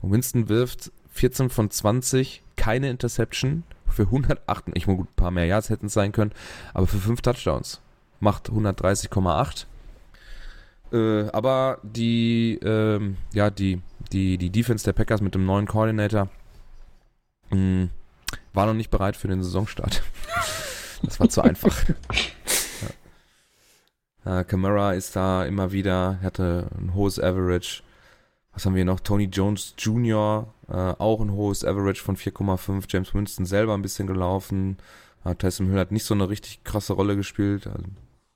Und Winston wirft 14 von 20, keine Interception für 108, ich meine gut, ein paar mehr Yards hätten es sein können, aber für 5 Touchdowns. Macht 130,8. Äh, aber die, ähm, ja, die, die, die Defense der Packers mit dem neuen Coordinator mh, war noch nicht bereit für den Saisonstart. *laughs* Das war zu einfach. *laughs* ja. Äh, Camara ist da immer wieder, hatte ein hohes Average. Was haben wir noch? Tony Jones Jr., äh, auch ein hohes Average von 4,5. James Winston selber ein bisschen gelaufen. Äh, Tyson Hill hat nicht so eine richtig krasse Rolle gespielt. Also,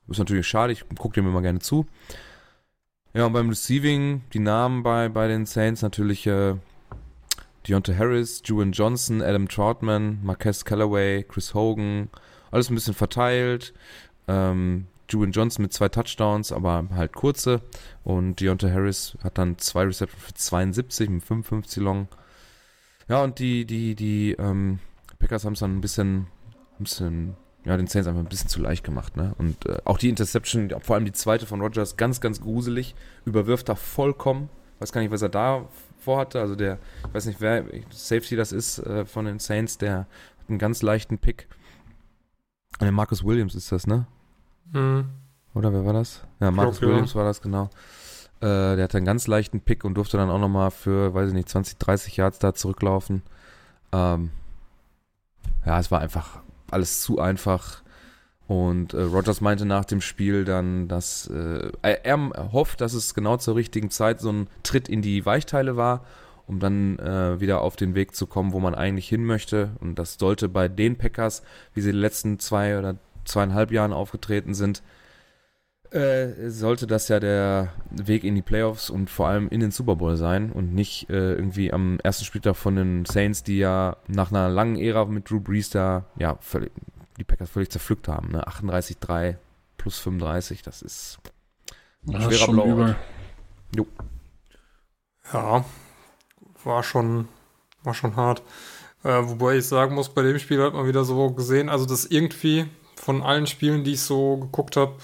ist natürlich schade, ich gucke dem immer gerne zu. Ja, und beim Receiving, die Namen bei, bei den Saints natürlich äh, Deontay Harris, Juwan Johnson, Adam Troutman, Marquez Callaway, Chris Hogan, alles ein bisschen verteilt. Ähm, Juwan Johnson mit zwei Touchdowns, aber halt kurze. Und Deontay Harris hat dann zwei Receptions für 72 mit 55 Long. Ja, und die, die, die ähm, Packers haben es dann ein bisschen, ein bisschen, ja, den Saints einfach ein bisschen zu leicht gemacht, ne? Und äh, auch die Interception, vor allem die zweite von Rogers, ganz, ganz gruselig. Überwirft da vollkommen. Weiß gar nicht, was er da vorhatte. Also der, ich weiß nicht, wer Safety das ist äh, von den Saints, der hat einen ganz leichten Pick. Der Marcus Williams ist das, ne?
Mhm.
Oder wer war das? Ja, Marcus
glaub, ja.
Williams war das, genau. Äh, der hatte einen ganz leichten Pick und durfte dann auch nochmal für, weiß ich nicht, 20, 30 Yards da zurücklaufen. Ähm, ja, es war einfach alles zu einfach. Und äh, Rogers meinte nach dem Spiel dann, dass äh, er, er hofft, dass es genau zur richtigen Zeit so ein Tritt in die Weichteile war, um dann äh, wieder auf den Weg zu kommen, wo man eigentlich hin möchte. Und das sollte bei den Packers, wie sie die letzten zwei oder zweieinhalb Jahren aufgetreten sind, äh, sollte das ja der Weg in die Playoffs und vor allem in den Super Bowl sein und nicht äh, irgendwie am ersten Spieltag von den Saints, die ja nach einer langen Ära mit Drew Brees da ja völlig, die Packers völlig zerpflückt haben. Ne? 38-3 plus 35, das ist
Ja,
Schwerer
ist schon
Blowout.
übel.
Ja, war schon, war schon hart. Äh, wobei ich sagen muss, bei dem Spiel hat man wieder so gesehen, also dass irgendwie von allen Spielen, die ich so geguckt habe,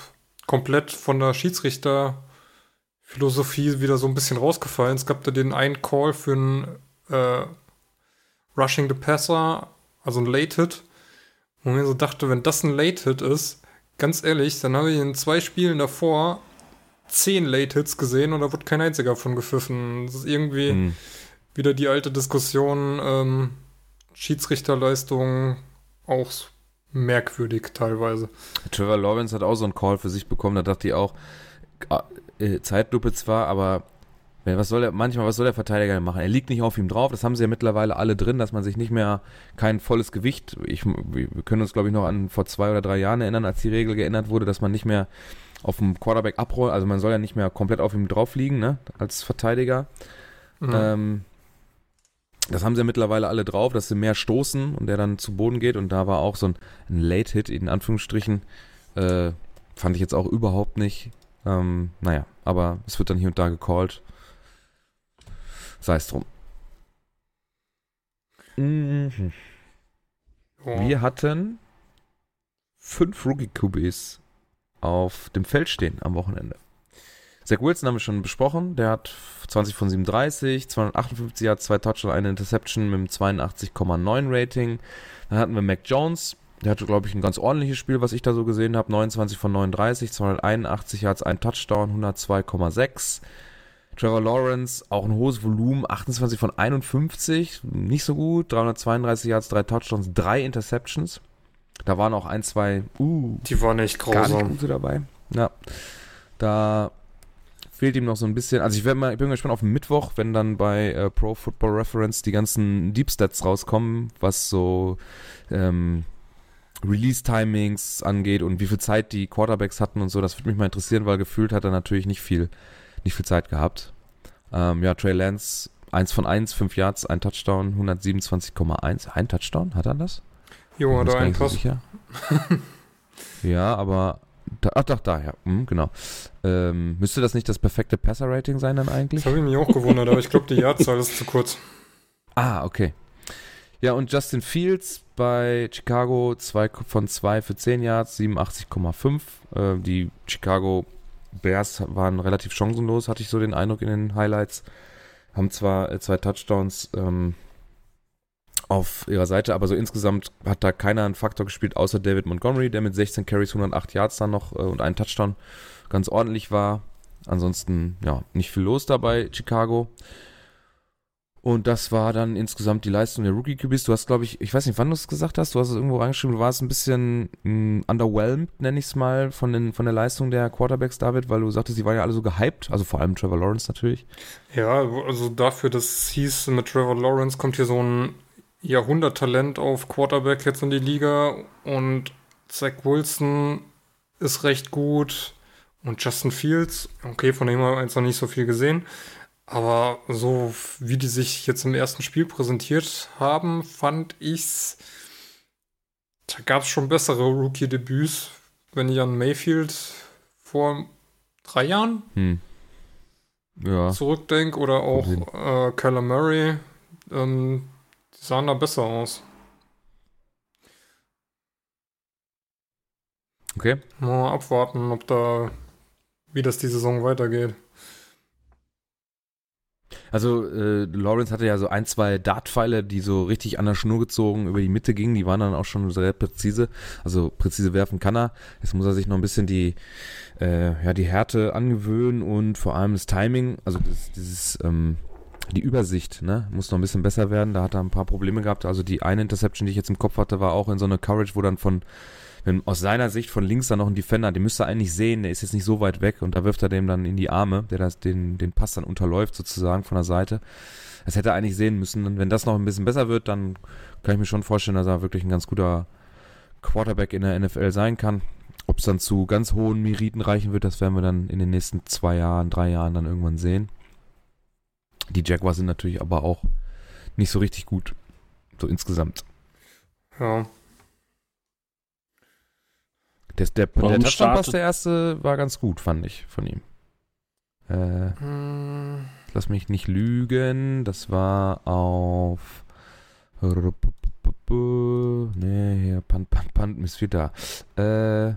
komplett von der Schiedsrichterphilosophie wieder so ein bisschen rausgefallen. Es gab da den einen Call für einen äh, Rushing the Passer, also ein Late Hit. Und mir so dachte, wenn das ein Late Hit ist, ganz ehrlich, dann habe ich in zwei Spielen davor zehn Late Hits gesehen und da wird kein einziger von gepfiffen. Das ist irgendwie
Hm.
wieder die alte Diskussion, ähm, Schiedsrichterleistung auch merkwürdig teilweise.
Trevor Lawrence hat auch so einen Call für sich bekommen, da dachte ich auch, ah, äh, Zeitlupe zwar, aber was soll der, manchmal, was soll der Verteidiger denn machen? Er liegt nicht auf ihm drauf, das haben sie ja mittlerweile alle drin, dass man sich nicht mehr kein volles Gewicht, ich, wir können uns glaube ich noch an vor zwei oder drei Jahren erinnern, als die Regel geändert wurde, dass man nicht mehr auf dem Quarterback abrollt, also man soll ja nicht mehr komplett auf ihm drauf liegen, ne, als Verteidiger.
Mhm.
Ähm, das haben sie ja mittlerweile alle drauf, dass sie mehr stoßen und der dann zu Boden geht. Und da war auch so ein, ein Late-Hit in Anführungsstrichen. Äh, fand ich jetzt auch überhaupt nicht. Ähm, naja, aber es wird dann hier und da gecallt. Sei es drum. Mhm. Wir hatten fünf Rookie-QBs auf dem Feld stehen am Wochenende. Zach Wilson haben wir schon besprochen. Der hat 20 von 37, 258 Yards, zwei Touchdowns, eine Interception mit einem 82,9 Rating. Dann hatten wir Mac Jones. Der hatte, glaube ich, ein ganz ordentliches Spiel, was ich da so gesehen habe. 29 von 39, 281 Yards, ein Touchdown, 102,6. Trevor Lawrence, auch ein hohes Volumen, 28 von 51, nicht so gut. 332 Yards, drei Touchdowns, drei Interceptions. Da waren auch ein, zwei, uh,
Die waren echt
gar nicht
grausam.
gute dabei. Ja. Da fehlt ihm noch so ein bisschen. Also ich, mal, ich bin gespannt auf Mittwoch, wenn dann bei äh, Pro Football Reference die ganzen Deep Stats rauskommen, was so ähm, Release-Timings angeht und wie viel Zeit die Quarterbacks hatten und so. Das würde mich mal interessieren, weil gefühlt hat er natürlich nicht viel, nicht viel Zeit gehabt. Ähm, ja, Trey Lance, 1 von 1, 5 Yards, ein Touchdown, 127,1. Ein Touchdown, hat er das?
Jo, er
nicht so
Pass.
sicher. *laughs* ja, aber da, ach doch, da, ja, hm, genau. Ähm, müsste das nicht das perfekte Passer-Rating sein dann eigentlich?
Das habe ich mich auch gewundert, aber ich glaube, die Jahrzahl ist zu kurz.
Ah, okay. Ja, und Justin Fields bei Chicago 2 von 2 für 10 Yards, 87,5. Äh, die Chicago Bears waren relativ chancenlos, hatte ich so den Eindruck in den Highlights. Haben zwar äh, zwei Touchdowns ähm, auf ihrer Seite, aber so insgesamt hat da keiner einen Faktor gespielt, außer David Montgomery, der mit 16 Carries 108 Yards dann noch äh, und einen Touchdown ganz ordentlich war. Ansonsten, ja, nicht viel los dabei, Chicago. Und das war dann insgesamt die Leistung der Rookie-QBs. Du hast, glaube ich, ich weiß nicht, wann du es gesagt hast, du hast es irgendwo reingeschrieben, du warst ein bisschen mh, underwhelmed, nenne ich es mal, von, den, von der Leistung der Quarterbacks, David, weil du sagtest, die waren ja alle so gehypt, also vor allem Trevor Lawrence natürlich.
Ja, also dafür, dass es hieß, mit Trevor Lawrence kommt hier so ein Jahrhunderttalent auf Quarterback jetzt in die Liga und Zach Wilson ist recht gut und Justin Fields, okay, von dem haben wir jetzt noch nicht so viel gesehen, aber so wie die sich jetzt im ersten Spiel präsentiert haben, fand ich's, da gab es schon bessere Rookie-Debüts, wenn ich an Mayfield vor drei Jahren
Hm. Ja.
zurückdenke oder auch äh, Kyler Murray, ähm, die sahen da besser aus.
Okay.
Mal abwarten, ob da, wie das die Saison weitergeht.
Also äh, Lawrence hatte ja so ein, zwei Dartpfeile, die so richtig an der Schnur gezogen über die Mitte gingen. Die waren dann auch schon sehr präzise. Also präzise werfen kann er. Jetzt muss er sich noch ein bisschen die, äh, ja, die Härte angewöhnen und vor allem das Timing, also das, dieses, ähm, die Übersicht, ne, muss noch ein bisschen besser werden. Da hat er ein paar Probleme gehabt. Also die eine Interception, die ich jetzt im Kopf hatte, war auch in so einer Coverage, wo dann von wenn aus seiner Sicht von links dann noch ein Defender, den müsste er eigentlich sehen, der ist jetzt nicht so weit weg und da wirft er dem dann in die Arme, der das, den, den Pass dann unterläuft sozusagen von der Seite. Das hätte er eigentlich sehen müssen. Und wenn das noch ein bisschen besser wird, dann kann ich mir schon vorstellen, dass er wirklich ein ganz guter Quarterback in der NFL sein kann. Ob es dann zu ganz hohen Meriten reichen wird, das werden wir dann in den nächsten zwei Jahren, drei Jahren dann irgendwann sehen. Die Jaguars sind natürlich aber auch nicht so richtig gut. So insgesamt.
Ja,
Der, der, der Touchdown-Pass, der erste, war ganz gut, fand ich, von ihm. Äh,
Hm,
lass mich nicht lügen, das war auf. Ne, hier, Punt, Punt, Punt, ist wieder da. Äh.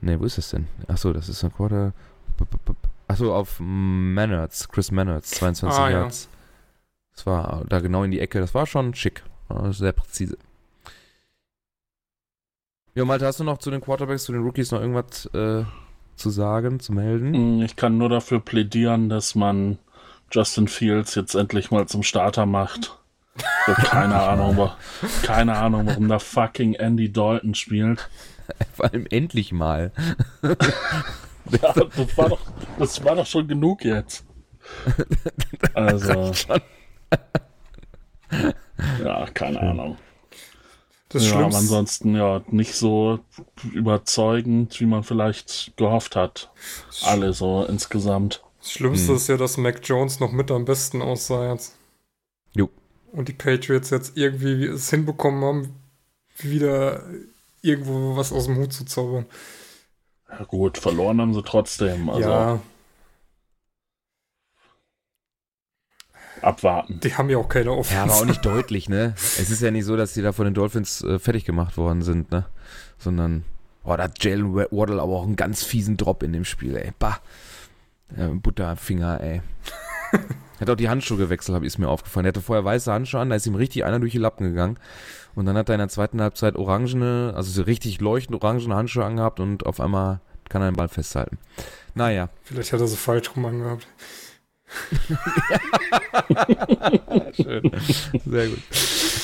Ne, wo ist das denn? Achso, das ist ein Quarter. Achso, auf Mannerts, Chris Mannerts, 22
Ah, ja.
Yards. Das war da genau in die Ecke, das war schon schick. War Sehr präzise. Ja, Malte, hast du noch zu den Quarterbacks, zu den Rookies noch irgendwas äh, zu sagen, zu melden?
Hm, Ich kann nur dafür plädieren, dass man Justin Fields jetzt endlich mal zum Starter macht. Ich hab keine *laughs* Ahnung, wa- keine Ahnung, warum da fucking Andy Dalton spielt. *laughs*
Vor allem endlich mal. *laughs*
Ja, das war doch, das war doch schon genug jetzt. *laughs* Also, ja, keine Ahnung.
das
ja, aber
Schlimmste,
ansonsten ja nicht so überzeugend, wie man vielleicht gehofft hat. Alle so insgesamt.
das Schlimmste
Hm.
ist ja, dass Mac Jones noch mit am besten aussah jetzt.
Jo.
Und die Patriots jetzt irgendwie es hinbekommen haben, wieder irgendwo was aus dem Hut zu zaubern.
Ja, gut, verloren haben sie trotzdem. Also
ja,
abwarten.
die haben ja auch keine Offense.
Ja, aber auch nicht deutlich, ne? Es ist ja nicht so, dass die da von den Dolphins äh, fertig gemacht worden sind, ne? Sondern, oh, da hat Jalen Wa- Waddle aber auch einen ganz fiesen Drop in dem Spiel, ey. Bah. Äh, Butterfinger, ey. *laughs* hat auch die Handschuhe gewechselt, habe ich mir aufgefallen. Er hatte vorher weiße Handschuhe an, da ist ihm richtig einer durch die Lappen gegangen. Und dann hat er in der zweiten Halbzeit orangene, also so richtig leuchtend orangene Handschuhe angehabt und auf einmal kann er den Ball festhalten. Naja.
Vielleicht hat er sie falsch rum angehabt. *laughs*
Schön. Sehr gut.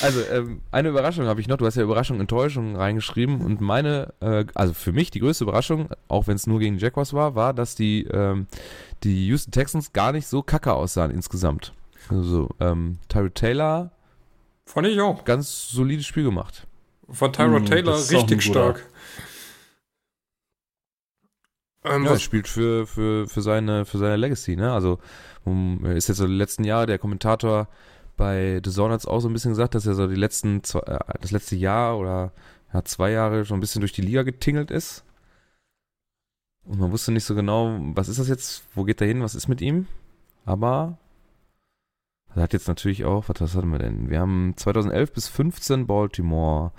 Also, ähm, eine Überraschung habe ich noch. Du hast ja Überraschung, Enttäuschung reingeschrieben. Und meine, äh, also für mich die größte Überraschung, auch wenn es nur gegen die Jaguars war, war, dass die, ähm, die Houston Texans gar nicht so kacke aussahen insgesamt. Also, ähm, Tyrod Taylor,
Fand ich auch.
ganz solides Spiel gemacht.
Von Tyrod
Hm,
Taylor richtig stark. Ähm,
Ja, er spielt für, für, für, seine, für seine Legacy, ne? Also, um, er ist jetzt so die letzten Jahre, der Kommentator bei The Zone hat es auch so ein bisschen gesagt, dass er so die letzten, zwei, äh, das letzte Jahr oder ja, zwei Jahre schon ein bisschen durch die Liga getingelt ist. Und man wusste nicht so genau, was ist das jetzt, wo geht er hin, was ist mit ihm? Aber er hat jetzt natürlich auch, was, was hatten wir denn? Wir haben 2011 bis 15 Baltimore,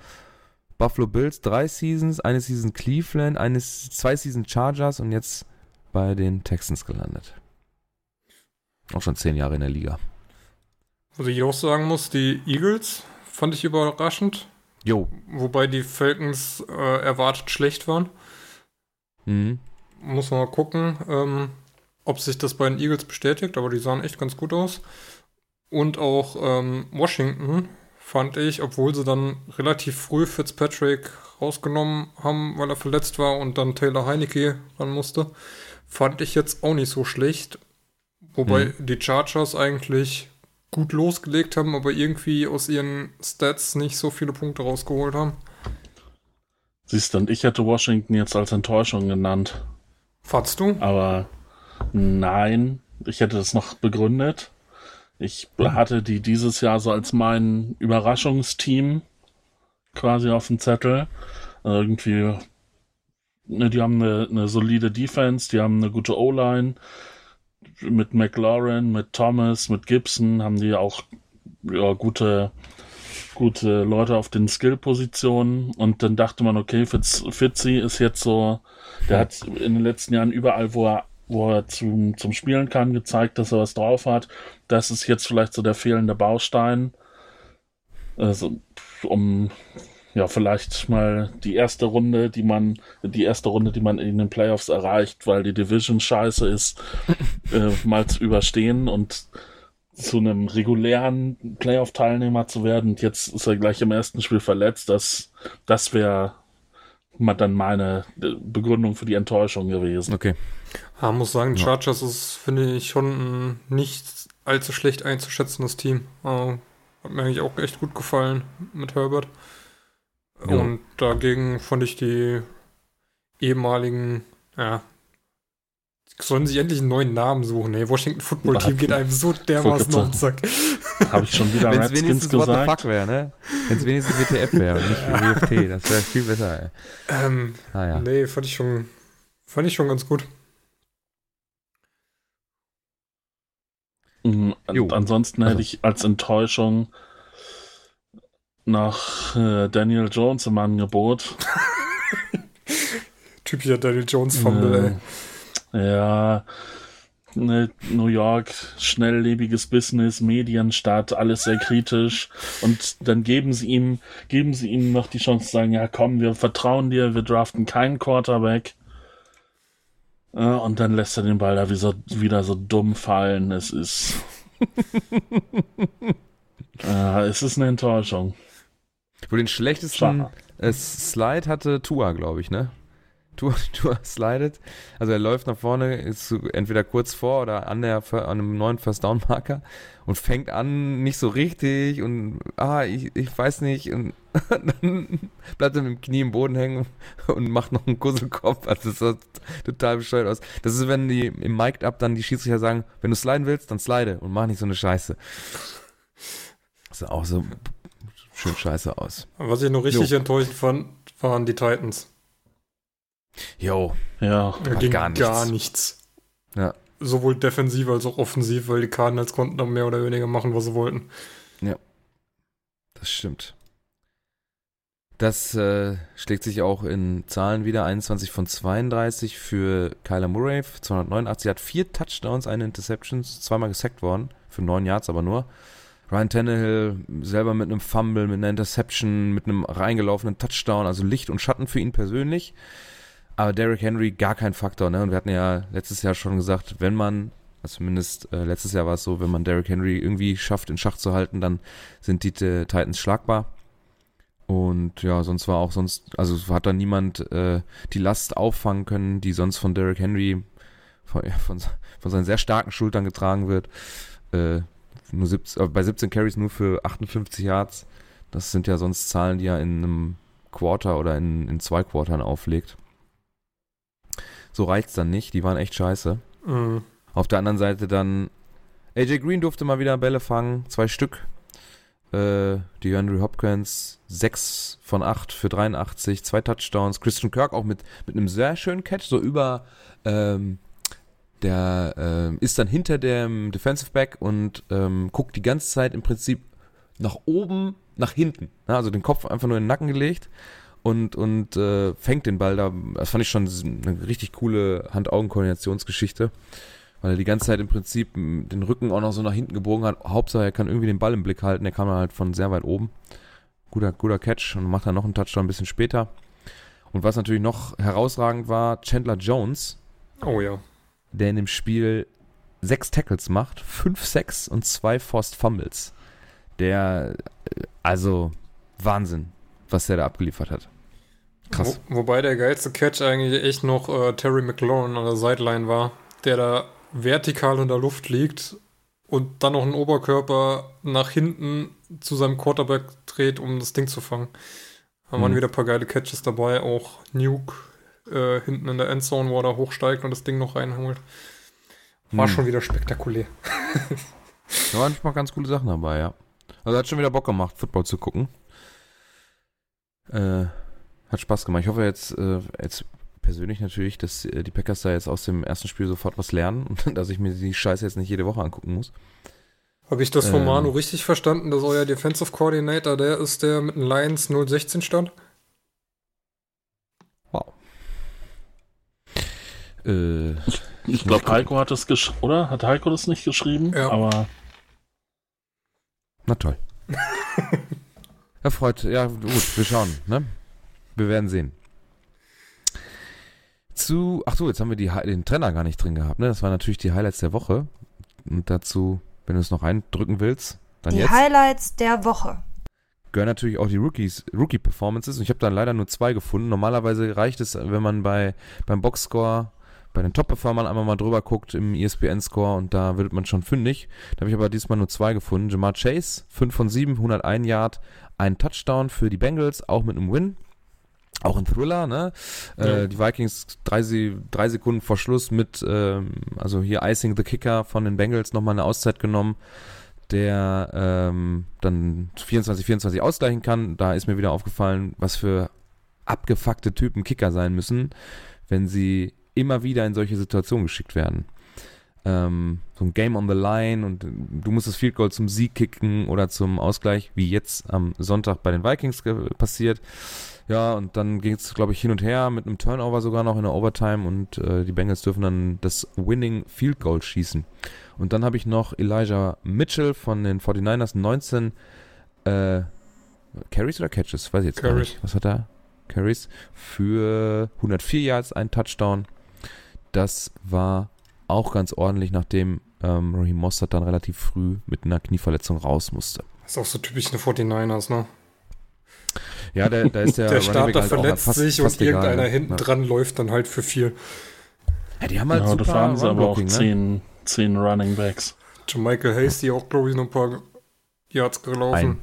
Buffalo Bills drei Seasons, eine Season Cleveland, eine, zwei Season Chargers und jetzt bei den Texans gelandet. Auch schon zehn Jahre in der Liga.
was ich auch sagen muss, die Eagles fand ich überraschend.
Jo.
Wobei die Falcons äh, erwartet schlecht waren.
Mhm.
Muss man mal gucken, ähm, ob sich das bei den Eagles bestätigt, aber die sahen echt ganz gut aus. Und auch ähm, Washington fand ich, obwohl sie dann relativ früh Fitzpatrick rausgenommen haben, weil er verletzt war und dann Taylor Heineke ran musste, fand ich jetzt auch nicht so schlecht. Wobei
Mhm.
die Chargers eigentlich gut losgelegt haben, aber irgendwie aus ihren Stats nicht so viele Punkte rausgeholt haben.
Siehst du, und ich hätte Washington jetzt als Enttäuschung genannt.
Fandst du?
Aber nein, ich hätte das noch begründet. Ich hatte die dieses Jahr so als mein Überraschungsteam quasi auf dem Zettel. Also irgendwie, ne, die haben eine, eine solide Defense, die haben eine gute O-Line. Mit McLaurin, mit Thomas, mit Gibson haben die auch ja, gute, gute Leute auf den Skill-Positionen. Und dann dachte man, okay, Fitz, Fitzy ist jetzt so, der hat in den letzten Jahren überall, wo er wo er zum, zum Spielen kann, gezeigt, dass er was drauf hat. Das ist jetzt vielleicht so der fehlende Baustein. Also, um ja, vielleicht mal die erste Runde, die man, die erste Runde, die man in den Playoffs erreicht, weil die Division scheiße ist, *laughs* äh, mal zu überstehen und zu einem regulären Playoff-Teilnehmer zu werden. Und jetzt ist er gleich im ersten Spiel verletzt. Das, das wäre mal dann meine äh, Begründung für die Enttäuschung gewesen.
Okay.
Ja, muss sagen,
Ja.
Chargers ist, finde ich, schon ein nicht allzu schlecht einzuschätzendes Team. Äh, hat mir eigentlich auch echt gut gefallen mit Herbert.
Ja.
Und dagegen fand ich die ehemaligen, ja, sollen sich endlich einen neuen Namen suchen. Ey, Washington Football Team geht einem so dermaßen auf den Sack.
Habe ich schon wieder
Wenn es
Redskins
wenigstens What the
gesagt?
fuck wäre, ne? Wenn es wenigstens WTF wäre und nicht *laughs* WFT, das wäre viel besser, ey.
Ähm,
Naja.
Nee, fand ich schon, fand ich schon ganz gut.
Mhm,
Jo.
Und ansonsten
Also-
hätte ich als Enttäuschung nach äh, Daniel Jones im Angebot. *laughs*
Typischer Daniel Jones Fumble, ey.
äh, ja, ne, New York, schnelllebiges Business, Medienstadt, alles sehr kritisch. Und dann geben sie ihm, geben sie ihm noch die Chance zu sagen, ja komm, wir vertrauen dir, wir draften keinen Quarterback. Äh, und dann lässt er den Ball da wie so, wieder so dumm fallen. Es ist. Äh, *laughs* es ist eine Enttäuschung.
Wo den schlechtesten
Schade.
äh, Slide hatte Tua, glaube ich, ne? Tua, *laughs* Tua slidet. Also er läuft nach vorne, ist entweder kurz vor oder an, der, an einem neuen First-Down-Marker und fängt an, nicht so richtig und ah, ich, ich weiß nicht und *laughs* dann bleibt er mit dem Knie im Boden hängen und macht noch einen Kusselkopf. Also das sah total bescheuert aus. Das ist, wenn die im Mic'd-Up dann die Schiedsrichter sagen, wenn du sliden willst, dann slide und mach nicht so eine Scheiße. Das sah auch so schön scheiße aus.
Was ich noch richtig enttäuschend fand, waren die Titans.
Jo,
Ja,
Da ging
gar
gar
nichts.
nichts.
Ja.
Sowohl defensiv als auch offensiv, weil die Cardinals konnten dann mehr oder weniger machen, was sie wollten.
das stimmt. Das äh, schlägt sich auch in Zahlen wieder. 21 von 32 für Kyler Murray, 289. Er hat vier Touchdowns, eine Interceptions, zweimal gesackt worden, für neun Yards aber nur. Ryan Tannehill selber mit einem Fumble, mit einer Interception, mit einem reingelaufenen Touchdown, also Licht und Schatten für ihn persönlich. Aber Derrick Henry gar kein Faktor, ne? Und wir hatten ja letztes Jahr schon gesagt, wenn man Also zumindest äh, letztes Jahr war es so, wenn man Derrick Henry irgendwie schafft, in Schach zu halten, dann sind die äh, Titans schlagbar. Und ja, sonst war auch sonst, also hat da niemand äh, die Last auffangen können, die sonst von Derrick Henry von, ja, von, von seinen sehr starken Schultern getragen wird. Äh, nur 17, äh, bei 17 Carries nur für 58 Yards. Das sind ja sonst Zahlen, die er in einem Quarter oder in, in zwei Quartern auflegt. So reicht's dann nicht. Die waren echt scheiße.
Mhm.
Auf der anderen Seite dann AJ Green durfte mal wieder Bälle fangen, zwei Stück. Äh, die Andrew Hopkins, 6 von 8 für 83, zwei Touchdowns. Christian Kirk auch mit, mit einem sehr schönen Catch, so über, ähm, der äh, ist dann hinter dem Defensive Back und ähm, guckt die ganze Zeit im Prinzip nach oben, nach hinten. Ja, also den Kopf einfach nur in den Nacken gelegt und, und äh, fängt den Ball da. Das fand ich schon eine richtig coole Hand-Augen-Koordinationsgeschichte weil er die ganze Zeit im Prinzip den Rücken auch noch so nach hinten gebogen hat. Hauptsache, er kann irgendwie den Ball im Blick halten. Er kam dann halt von sehr weit oben. Guter, guter Catch und macht dann noch einen Touchdown ein bisschen später. Und was natürlich noch herausragend war, Chandler Jones.
Oh ja.
Der in dem Spiel sechs Tackles macht, fünf Sacks und zwei Forced Fumbles. Der, also Wahnsinn, was der da abgeliefert hat.
Krass. Wo, wobei der geilste Catch eigentlich echt noch äh, Terry McLaurin an der Sideline war, der da vertikal in der Luft liegt und dann noch einen Oberkörper nach hinten zu seinem Quarterback dreht, um das Ding zu fangen. Da waren mhm. wieder ein paar geile Catches dabei, auch Nuke äh, hinten in der Endzone, wo er da hochsteigt und das Ding noch reinholt. War mhm. schon wieder spektakulär. *laughs*
da waren mal ganz coole Sachen dabei, ja. Also hat schon wieder Bock gemacht, Football zu gucken. Äh, hat Spaß gemacht. Ich hoffe jetzt, äh, jetzt persönlich natürlich, dass äh, die Packers da jetzt aus dem ersten Spiel sofort was lernen und *laughs* dass ich mir die Scheiße jetzt nicht jede Woche angucken muss.
Habe ich das von ähm, Manu richtig verstanden, dass euer Defensive Coordinator der ist, der mit den Lions 016 stand?
Wow. Äh,
ich glaube, Heiko hat das geschrieben, oder? Hat Heiko das nicht geschrieben?
Ja.
Aber.
Na toll. *laughs* Er freut, ja gut, wir schauen, ne? Wir werden sehen zu, ach so, jetzt haben wir die, den Trenner gar nicht drin gehabt, ne? Das waren natürlich die Highlights der Woche. Und dazu, wenn du es noch eindrücken willst, dann
die
jetzt.
Die Highlights der Woche.
Gehören natürlich auch die Rookies, Rookie-Performances. Und ich habe dann leider nur zwei gefunden. Normalerweise reicht es, wenn man bei, beim Boxscore bei den Top-Performern einmal mal drüber guckt im ESPN-Score und da wird man schon fündig. Da habe ich aber diesmal nur zwei gefunden. Jamar Chase, 5 von 7, 101 Yard, ein Touchdown für die Bengals, auch mit einem Win. Auch ein Thriller, ne? Ja. Äh, die Vikings drei, drei, Sekunden vor Schluss mit, ähm, also hier Icing the Kicker von den Bengals nochmal eine Auszeit genommen, der ähm, dann 24-24 ausgleichen kann. Da ist mir wieder aufgefallen, was für abgefuckte Typen Kicker sein müssen, wenn sie immer wieder in solche Situationen geschickt werden. Ähm, so ein Game on the Line und du musst das Field Goal zum Sieg kicken oder zum Ausgleich, wie jetzt am Sonntag bei den Vikings passiert. Ja, und dann ging es, glaube ich, hin und her mit einem Turnover sogar noch in der Overtime und äh, die Bengals dürfen dann das Winning Field Goal schießen. Und dann habe ich noch Elijah Mitchell von den 49ers 19 äh, Carries oder Catches? Weiß ich jetzt Carries. gar nicht. Was hat er? Carries für 104 Yards, ein Touchdown. Das war auch ganz ordentlich, nachdem ähm, Raheem Mostert dann relativ früh mit einer Knieverletzung raus musste.
Das ist auch so typisch eine 49ers, ne?
Ja, da, da ist der,
der *laughs* Starter halt verletzt fast, sich fast und egal, irgendeiner hinten ja. dran läuft dann halt für viel.
Ja, die haben halt ja, super
das waren sie aber auch ne? zehn, zehn Running Backs.
Michael Hasty auch, glaube ich, noch ein paar Yards gelaufen. Ein.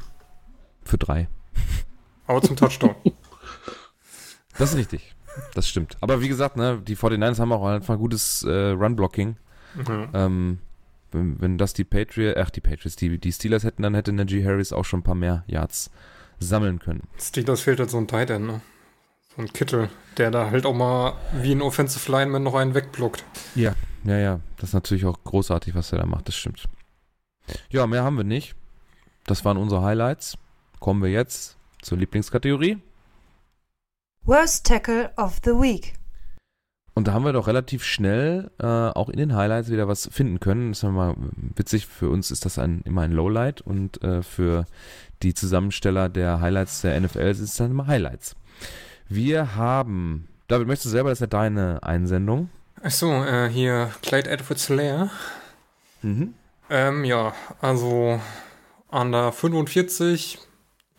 Für drei. *laughs*
Aber zum Touchdown. *laughs*
das ist richtig. Das stimmt. Aber wie gesagt, ne, die 49ers haben auch einfach gutes äh, Run-Blocking. Mhm. Ähm, wenn, wenn, das die Patriots, ach die Patriots, die, die Steelers hätten, dann hätte Najee Harris auch schon ein paar mehr Yards sammeln können.
Steelers fehlt halt so ein Tight End, ne? So ein Kittel, der da halt auch mal wie ein Offensive Lineman noch einen wegblockt.
Ja, ja, ja. Das ist natürlich auch großartig, was er da macht, das stimmt. Ja, mehr haben wir nicht. Das waren unsere Highlights. Kommen wir jetzt zur Lieblingskategorie.
Worst Tackle of the Week.
Und da haben wir doch relativ schnell äh, auch in den Highlights wieder was finden können. Das ist mal witzig. Für uns ist das ein, immer ein Lowlight und äh, für die Zusammensteller der Highlights der NFL ist es dann immer Highlights. Wir haben, David, möchtest du selber, das ist ja deine Einsendung.
Achso, äh, hier Clyde Edwards Lair.
Mhm.
Ähm, ja, also an der 45,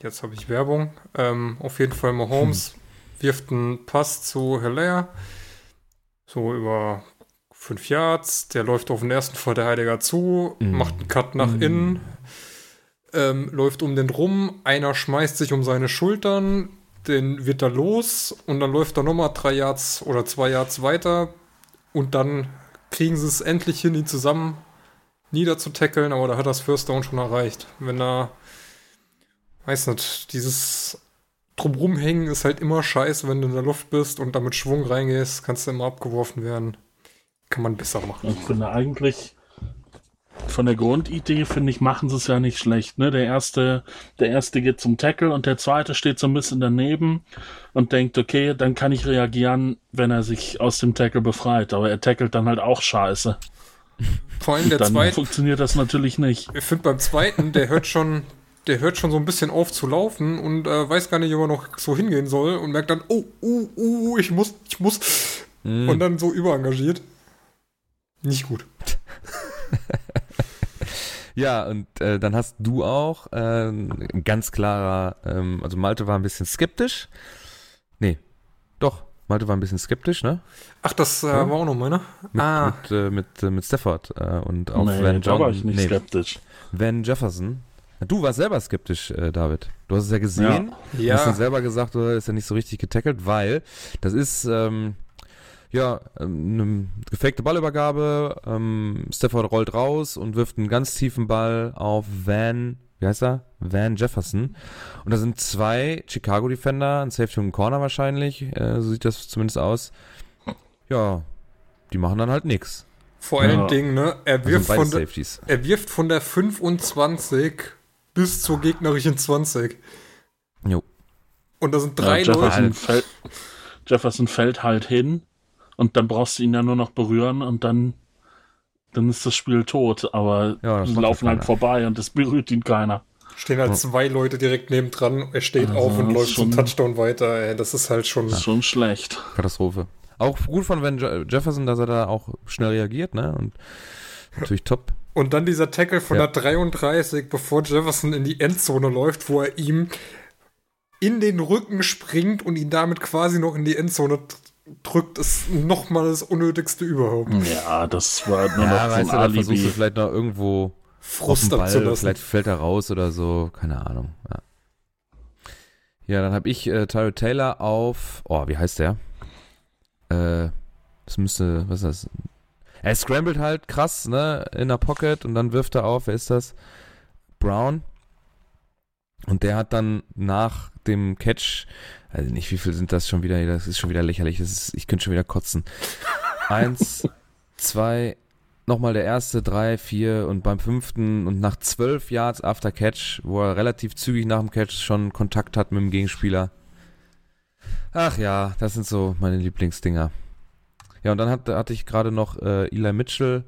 jetzt habe ich Werbung, ähm, auf jeden Fall Mahomes wirft einen Pass zu Hilaire, so über 5 Yards, der läuft auf den ersten Verteidiger zu,
Mhm.
macht einen Cut nach innen, ähm, läuft um den rum, einer schmeißt sich um seine Schultern, den wird er los und dann läuft er nochmal drei Yards oder zwei Yards weiter und dann kriegen sie es endlich hin, ihn zusammen niederzutackeln, aber da hat das First Down schon erreicht. Wenn er, weiß nicht, dieses drumrum hängen ist halt immer scheiße, wenn du in der Luft bist und da mit Schwung reingehst, kannst du immer abgeworfen werden. Kann man besser machen.
Ich finde eigentlich, von der Grundidee, finde ich, machen sie es ja nicht schlecht. Ne? Der erste, der erste geht zum Tackle und der zweite steht so ein bisschen daneben und denkt, okay, dann kann ich reagieren, wenn er sich aus dem Tackle befreit. Aber er tackelt dann halt auch scheiße.
Vor allem der
dann
zweite,
funktioniert das natürlich nicht.
ich finde beim zweiten, der hört schon, der hört schon so ein bisschen auf zu laufen und äh, weiß gar nicht, ob er noch so hingehen soll und merkt dann, oh, uh, uh, ich muss, ich muss. Und dann so überengagiert. Nicht gut. *laughs*
Ja, und äh, dann hast du auch äh, ein ganz klarer, ähm, also Malte war ein bisschen skeptisch. Nee, doch, Malte war ein bisschen skeptisch, ne?
Ach, das äh, war auch noch meiner.
Mit,
ah,
mit, äh, mit, äh, mit Stafford äh, und auch
nee,
Van
da war ich nicht
nee,
skeptisch.
Van Jefferson. Du warst selber skeptisch, äh, David. Du hast es ja gesehen. Du hast dann
ja.
selber gesagt, du ist ja nicht so richtig getackelt, weil das ist ähm, ja ähm, eine gefakte Ballübergabe. Ähm, Stafford rollt raus und wirft einen ganz tiefen Ball auf Van, wie heißt er? Van Jefferson. Und da sind zwei Chicago Defender, ein Safety und ein Corner wahrscheinlich. Äh, so sieht das zumindest aus. Ja, die machen dann halt nix.
Vor allen
Ja.
Dingen, ne? Er
Also
wirft,
beide
von der,
Safeties.
er wirft von der 25 bis zur gegnerischen 20.
Jo.
Und da sind drei
ja, Jefferson,
Leute.
fällt, Jefferson fällt halt hin und dann brauchst du ihn ja nur noch berühren und dann, dann ist das Spiel tot. Aber
Ja,
laufen
ja
halt vorbei und es berührt ihn keiner.
Stehen halt zwei Leute direkt nebendran. Er steht
Also,
auf und läuft zum Touchdown weiter. Ey, das ist halt schon.
Ist schon schlecht.
Katastrophe. Auch gut von Van Je Jefferson, dass er da auch schnell reagiert, ne? Und natürlich top.
Und dann dieser Tackle von
Ja.
der 33, bevor Jefferson in die Endzone läuft, wo er ihm in den Rücken springt und ihn damit quasi noch in die Endzone drückt, ist nochmal das Unnötigste überhaupt.
Ja, das war nur
Ja,
noch so
weißt
ein
du, versuchst du vielleicht noch irgendwo
Frust abzulassen.
vielleicht fällt er raus oder so, keine Ahnung. Ja, ja dann habe ich äh, Tyrod Taylor auf, oh, wie heißt der? Äh, das müsste, was ist das? Er scrambled halt krass, ne, in der Pocket und dann wirft er auf, wer ist das? Brown. Und der hat dann nach dem Catch, also nicht, wie viel sind das schon wieder, das ist schon wieder lächerlich, das ist, ich könnte schon wieder kotzen. Eins, *laughs* zwei, nochmal der erste, drei, vier und beim fünften und nach zwölf Yards after Catch, wo er relativ zügig nach dem Catch schon Kontakt hat mit dem Gegenspieler. Ach ja, das sind so meine Lieblingsdinger. Ja, und dann hat, hatte ich gerade noch äh, Eli Mitchell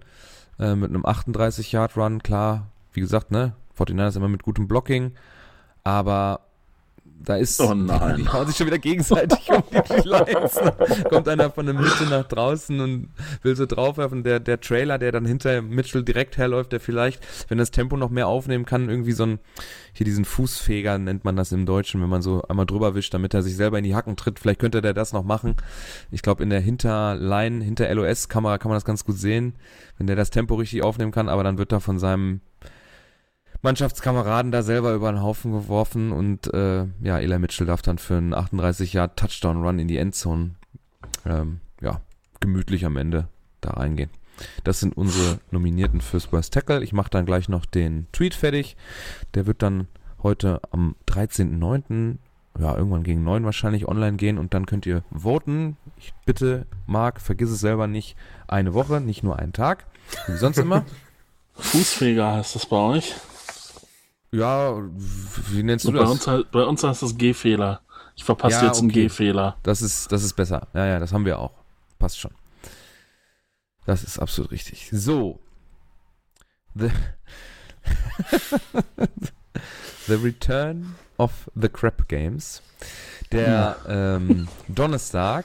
äh, mit einem 38-Yard-Run, klar, wie gesagt, ne, 49ers immer mit gutem Blocking, aber da ist,
Oh nein. *laughs*
die hauen sich schon wieder gegenseitig um die. Ne? *laughs* Kommt einer von der Mitte nach draußen und will so draufwerfen. Der, der Trailer, der dann hinter Mitchell direkt herläuft, der vielleicht, wenn das Tempo noch mehr aufnehmen kann, irgendwie so ein, hier diesen Fußfeger nennt man das im Deutschen, wenn man so einmal drüber wischt, damit er sich selber in die Hacken tritt. Vielleicht könnte der das noch machen. Ich glaube, in der Hinterline, hinter LOS-Kamera kann man das ganz gut sehen, wenn der das Tempo richtig aufnehmen kann, aber dann wird er von seinem Mannschaftskameraden da selber über den Haufen geworfen und äh, ja, Eli Mitchell darf dann für einen 38 Yard Touchdown Run in die Endzone ähm, ja, gemütlich am Ende da reingehen. Das sind unsere Nominierten fürs Worst Tackle. Ich mache dann gleich noch den Tweet fertig. Der wird dann heute am 13.09. ja, irgendwann gegen 9 wahrscheinlich online gehen und dann könnt ihr voten. Ich bitte, Marc, vergiss es selber nicht, eine Woche, nicht nur einen Tag, wie sonst immer. *laughs*
Fußfeger heißt das bei euch.
Ja, wie nennst du
bei,
das?
uns, he- bei uns heißt das G-Fehler. Ich verpasse
Ja,
jetzt einen
okay.
G-Fehler.
Das ist, das ist besser. Ja, ja, das haben wir auch. Passt schon. Das ist absolut richtig. So. The, *laughs* the Return of the Crap Games. Der ähm, Donnerstag,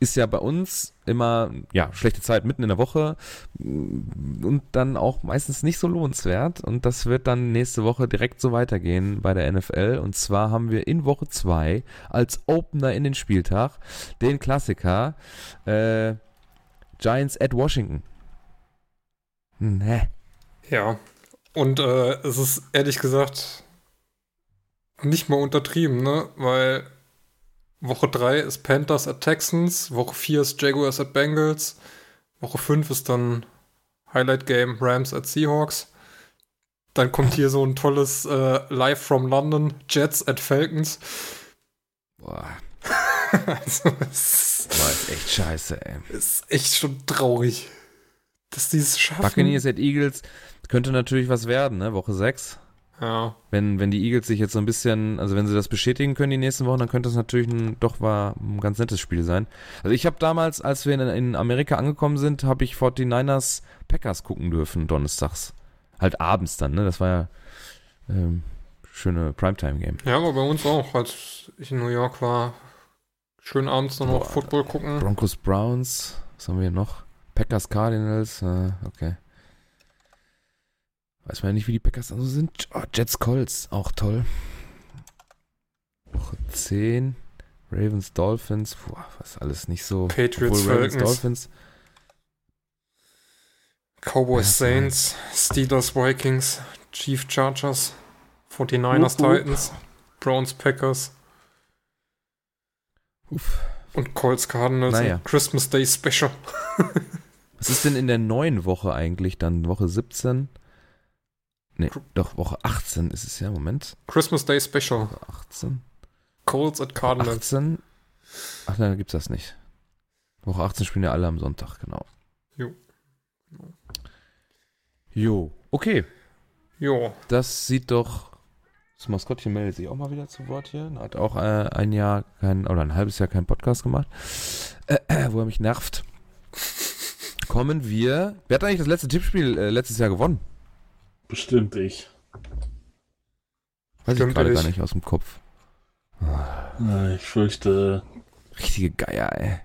ist ja bei uns immer, ja, schlechte Zeit mitten in der Woche mm, und dann auch meistens nicht so lohnenswert. Und das wird dann nächste Woche direkt so weitergehen bei der NFL. Und zwar haben wir in Woche 2 als Opener in den Spieltag den Klassiker äh, Giants at Washington. Ne.
Ja. Und äh, es ist ehrlich gesagt nicht mal untertrieben, ne? Weil Woche 3 ist Panthers at Texans, Woche 4 ist Jaguars at Bengals, Woche 5 ist dann Highlight Game Rams at Seahawks. Dann kommt hier so ein tolles äh, Live from London, Jets at Falcons.
Boah, *laughs*
also, es
boah, ist echt scheiße, ey.
ist echt schon traurig, dass die es schaffen.
Buccaneers at Eagles könnte natürlich was werden, ne? Woche 6.
Ja,
Wenn, wenn die Eagles sich jetzt so ein bisschen, also wenn sie das bestätigen können die nächsten Wochen, dann könnte das natürlich ein, doch war ein ganz nettes Spiel sein. Also ich habe damals, als wir in, in Amerika angekommen sind, habe ich 49ers Packers gucken dürfen, donnerstags. Halt abends dann, ne? Das war ja ähm, schöne Primetime-Game.
ja, aber bei uns auch, als ich in New York war. Schön abends dann noch Football gucken.
Broncos Browns, was haben wir hier noch? Packers Cardinals, äh, okay. Weiß man ja nicht, wie die Packers dann so sind. Oh, Jets Colts, auch toll. Woche 10. Ravens Dolphins, Puh, was alles nicht so.
Patriots, Falcons.
Dolphins.
Cowboys,
Ja,
Saints, Steelers, Vikings, Chief Chargers, 49ers,
Wupp, wupp.
Titans, Browns, Packers
Uff.
und Colts, Cardinals
Naja.
Christmas Day Special. *laughs*
Was ist denn in der neuen Woche eigentlich dann? Woche 17? Nee, doch, Woche 18 ist es ja. Moment.
Christmas Day Special.
Woche 18.
Colts at Cardinals.
18. Ach nein, da gibt's das nicht. Woche 18 spielen ja alle am Sonntag, genau.
Jo.
Jo, okay.
Jo,
Das sieht doch. Das Maskottchen meldet sich auch mal wieder zu Wort hier. Hat auch äh, ein Jahr kein, oder ein halbes Jahr keinen Podcast gemacht, äh, äh, wo er mich nervt. Kommen wir. Wer hat eigentlich das letzte Tippspiel äh, letztes Jahr gewonnen?
Bestimmt ich.
Weiß
Stimmt
ich gerade gar nicht aus dem Kopf.
Äh, Ich fürchte,
Richtige Geier, ey.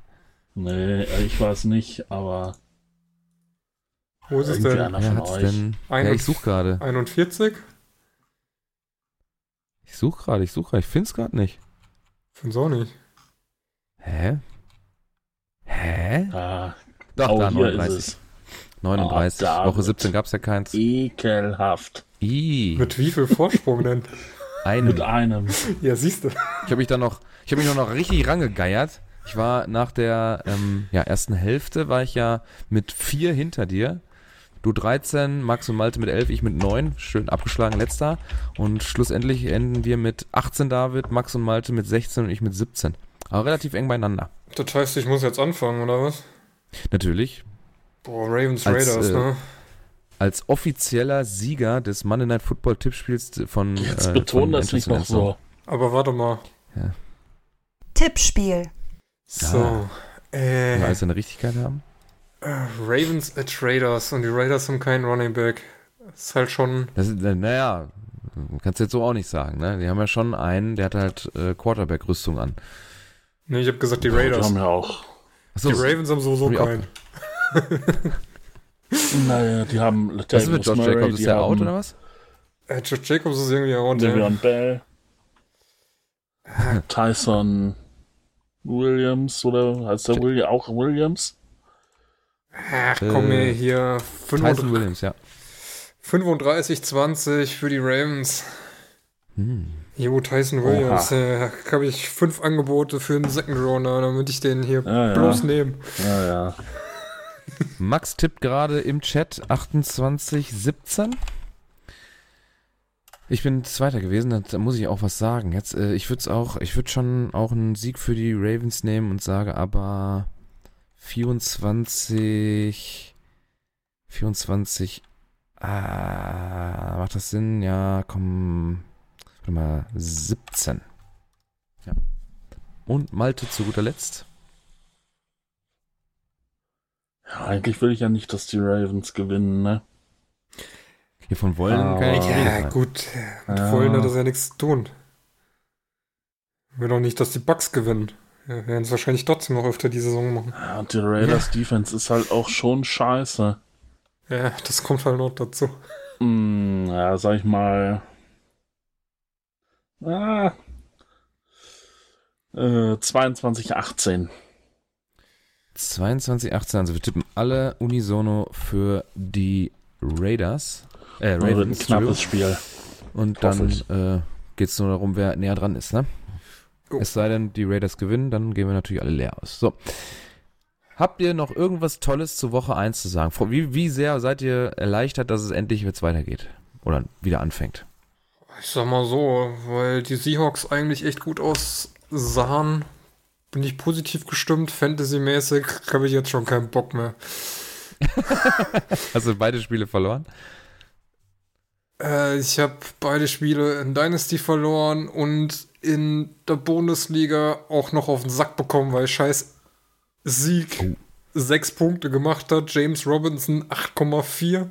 nee, ich weiß nicht, aber
wo ist es denn?
einer von
hat's
euch.
denn?
Ein-
Ja, ich suche gerade.
41?
Ich suche gerade, ich suche gerade. Ich finde es gerade nicht.
Find's auch nicht.
Hä? Hä?
Ah,
Doch,
oh,
da,
hier
39.
ist
39.
Ah,
Woche
David.
17 gab es ja keins.
Ekelhaft.
I,
Mit wie viel Vorsprung denn? *laughs*
einen.
Mit einem.
Ja, siehst du.
Ich habe mich dann noch, ich habe mich noch richtig rangegeiert. Ich war nach der ähm, ja, ersten Hälfte war ich ja mit vier hinter dir. Du 13, Max und Malte mit 11, ich mit 9. Schön abgeschlagen letzter. Und schlussendlich enden wir mit 18 David, Max und Malte mit 16 und ich mit 17. Aber relativ eng beieinander.
Das heißt, ich muss jetzt anfangen, oder was?
Natürlich.
Boah, Ravens
Als,
Raiders,
äh,
ne?
Als offizieller Sieger des Monday Night Football Tippspiels von
Jetzt
äh,
beton
von
das nicht noch so.
Aber warte mal.
Tippspiel.
So. Äh,
wir alles eine Richtigkeit haben.
äh, Ravens at Raiders und die Raiders haben keinen Running Back. Ist halt schon.
Das ist, äh, naja, kannst du jetzt so auch nicht sagen, ne? Die haben ja schon einen, der hat halt äh, Quarterback-Rüstung an.
Ne, ich habe gesagt die
Die
Raiders.
haben ja auch.
Achso,
Die Ravens haben sowieso
Hab ich auch
keinen. *laughs* *laughs*
Naja, die haben
was ist mit George
Murray,
Jacobs? Ist der out
haben
oder was?
Äh, Josh Jacobs ist irgendwie out. Ja.
Le'Veon Bell, Tyson Williams oder heißt der William auch Williams?
Ach komm
Äh,
ey, hier.
Tyson
35,
Williams, ja.
35, 20 für die Ravens.
Hm.
Jo, Tyson Williams. Äh, habe ich fünf Angebote für einen Second Rounder, damit ich den hier
Ja, ja.
bloß nehme.
Ja, ja.
Max tippt gerade im Chat 28-17. Ich bin Zweiter gewesen, da muss ich auch was sagen. Jetzt, äh, ich würde auch, ich würde schon auch einen Sieg für die Ravens nehmen und sage aber 24, 24, ah, macht das Sinn? Ja, komm, warte mal, 17. Ja. Und Malte zu guter Letzt.
Ja. Eigentlich will ich ja nicht, dass die Ravens gewinnen, ne?
Hiervon wollen
Aber-
kann ja Rede
Ja, gut. Mit
Ja.
Wollen hat das ja nichts zu tun. Ich will doch nicht, dass die Bucks gewinnen. Ja, werden es wahrscheinlich trotzdem noch öfter die Saison machen.
Ja, und die Raiders Defense ist halt auch schon scheiße.
Ja, das kommt halt noch dazu.
Hm, ja, sag ich mal. Ah, äh, 22, 18.
22, 18, also wir tippen alle unisono für die Raiders. Äh,
Das wird ein
Ravens,
knappes Spiel.
Und dann äh, geht es nur darum, wer näher dran ist, ne?
Jo.
Es sei denn, die Raiders gewinnen, dann gehen wir natürlich alle leer aus. So. Habt ihr noch irgendwas Tolles zu Woche 1 zu sagen? Wie, wie sehr seid ihr erleichtert, dass es endlich jetzt weitergeht? Oder wieder anfängt?
Ich sag mal so, weil die Seahawks eigentlich echt gut aussahen, bin ich positiv gestimmt. Fantasy-mäßig habe ich jetzt schon keinen Bock mehr. *laughs*
Hast du beide Spiele verloren?
Äh, ich habe beide Spiele in Dynasty verloren und in der Bundesliga auch noch auf den Sack bekommen, weil scheiß Sieg
Oh.
sechs Punkte gemacht hat. James Robinson 8,4.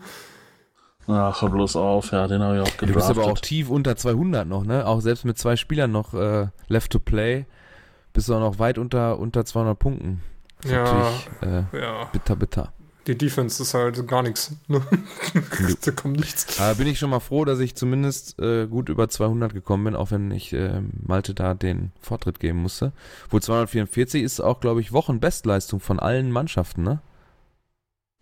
Ach, hör bloß auf, ja, den habe ich auch
Du bist aber auch
gedraftet.
tief unter 200 noch, ne? Auch selbst mit zwei Spielern noch äh, left to play, bist du auch noch weit unter, unter 200 Punkten. Das
Ja.
äh,
Ja,
bitter, bitter.
die Defense ist halt gar nichts. Ne? *laughs* da kommt nichts.
Aber bin ich schon mal froh, dass ich zumindest äh, gut über 200 gekommen bin, auch wenn ich äh, Malte da den Vortritt geben musste. Wohl 244 ist auch, glaube ich, Wochenbestleistung von allen Mannschaften, ne?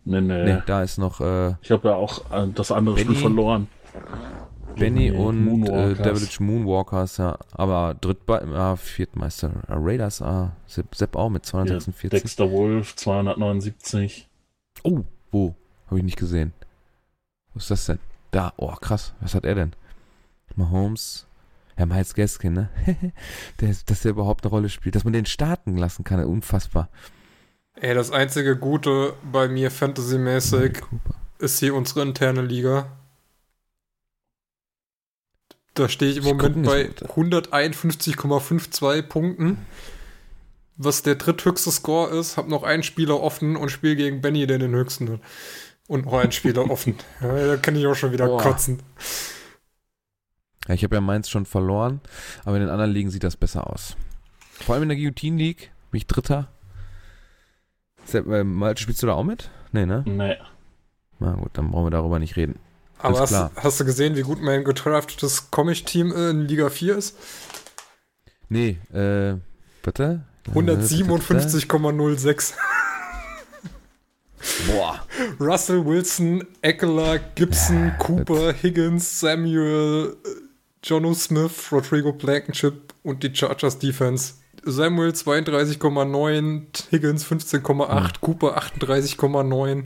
Nee, nee.
Ne, da ist noch äh,
Ich habe ja auch äh, das andere
Benny?
Spiel verloren.
Benny
Nee,
und äh,
Moonwalkers.
Devilish Moonwalkers, ja. Aber Drittbe ah, Viertmeister. Äh, Raiders, ah, Sepp, Sepp auch mit
Ja,
246.
Dexter Wolf 279.
Oh, wo? Habe ich nicht gesehen. Wo ist das denn? Da, oh krass. Was hat er denn? Mahomes. Ja, Miles Gaskin, ne? *laughs* der, dass der überhaupt eine Rolle spielt. Dass man den starten lassen kann, unfassbar.
Ey, das einzige Gute bei mir Fantasy-mäßig ist hier unsere interne Liga. Da stehe ich im
Ich
Moment bei
nicht,
151,52 Punkten. Was der dritthöchste Score ist, hab noch einen Spieler offen und spiele gegen Benny, der den höchsten hat. Und noch einen Spieler *laughs* offen. Ja, da kann ich auch schon wieder
Boah.
kotzen.
Ja, ich habe ja Mainz schon verloren, aber in den anderen Ligen sieht das besser aus. Vor allem in der Guillotine League bin ich Dritter. Sepp, äh, Malte, spielst du da auch mit? Nee, ne?
Nee.
Na gut, dann brauchen wir darüber nicht reden.
Aber hast, hast du gesehen, wie gut mein gedraftetes Comic-Team in Liga 4 ist?
Nee, äh, bitte?
157,06.
Boah.
Russell Wilson, Eckler, Gibson,
Ja,
Cooper, Higgins, Samuel, äh, Jono Smith, Rodrigo Blankenship und die Chargers Defense. Samuel 32,9, Higgins 15,8, Cooper 38,9,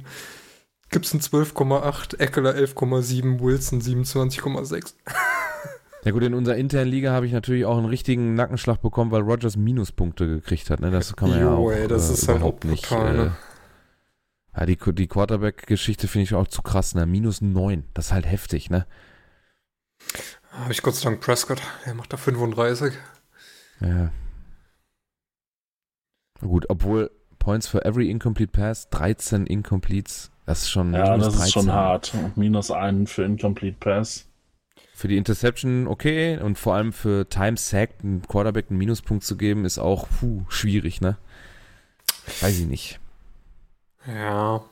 Gibson 12,8, Eckler 11,7, Wilson 27,6.
Ja gut, in unserer internen Liga habe ich natürlich auch einen richtigen Nackenschlag bekommen, weil Rogers Minuspunkte gekriegt hat. Ne? Das kann man ja
Jo,
auch
ey, das
äh,
ist halt
überhaupt nicht.
brutal, ne?
Äh, ja, die, die Quarterback-Geschichte finde ich auch zu krass. Ne? Minus 9, das ist halt heftig. Ne?
Habe ich Gott sei Dank Prescott, der macht da 35.
Ja. Gut, obwohl Points for every incomplete pass, 13 Incompletes, das ist schon
Ja, das ist schon
13.
hart. Und minus einen für Incomplete Pass.
Für die Interception okay und vor allem für Time Sack einen Quarterback einen Minuspunkt zu geben, ist auch puh, schwierig, ne? Weiß ich nicht.
Ja,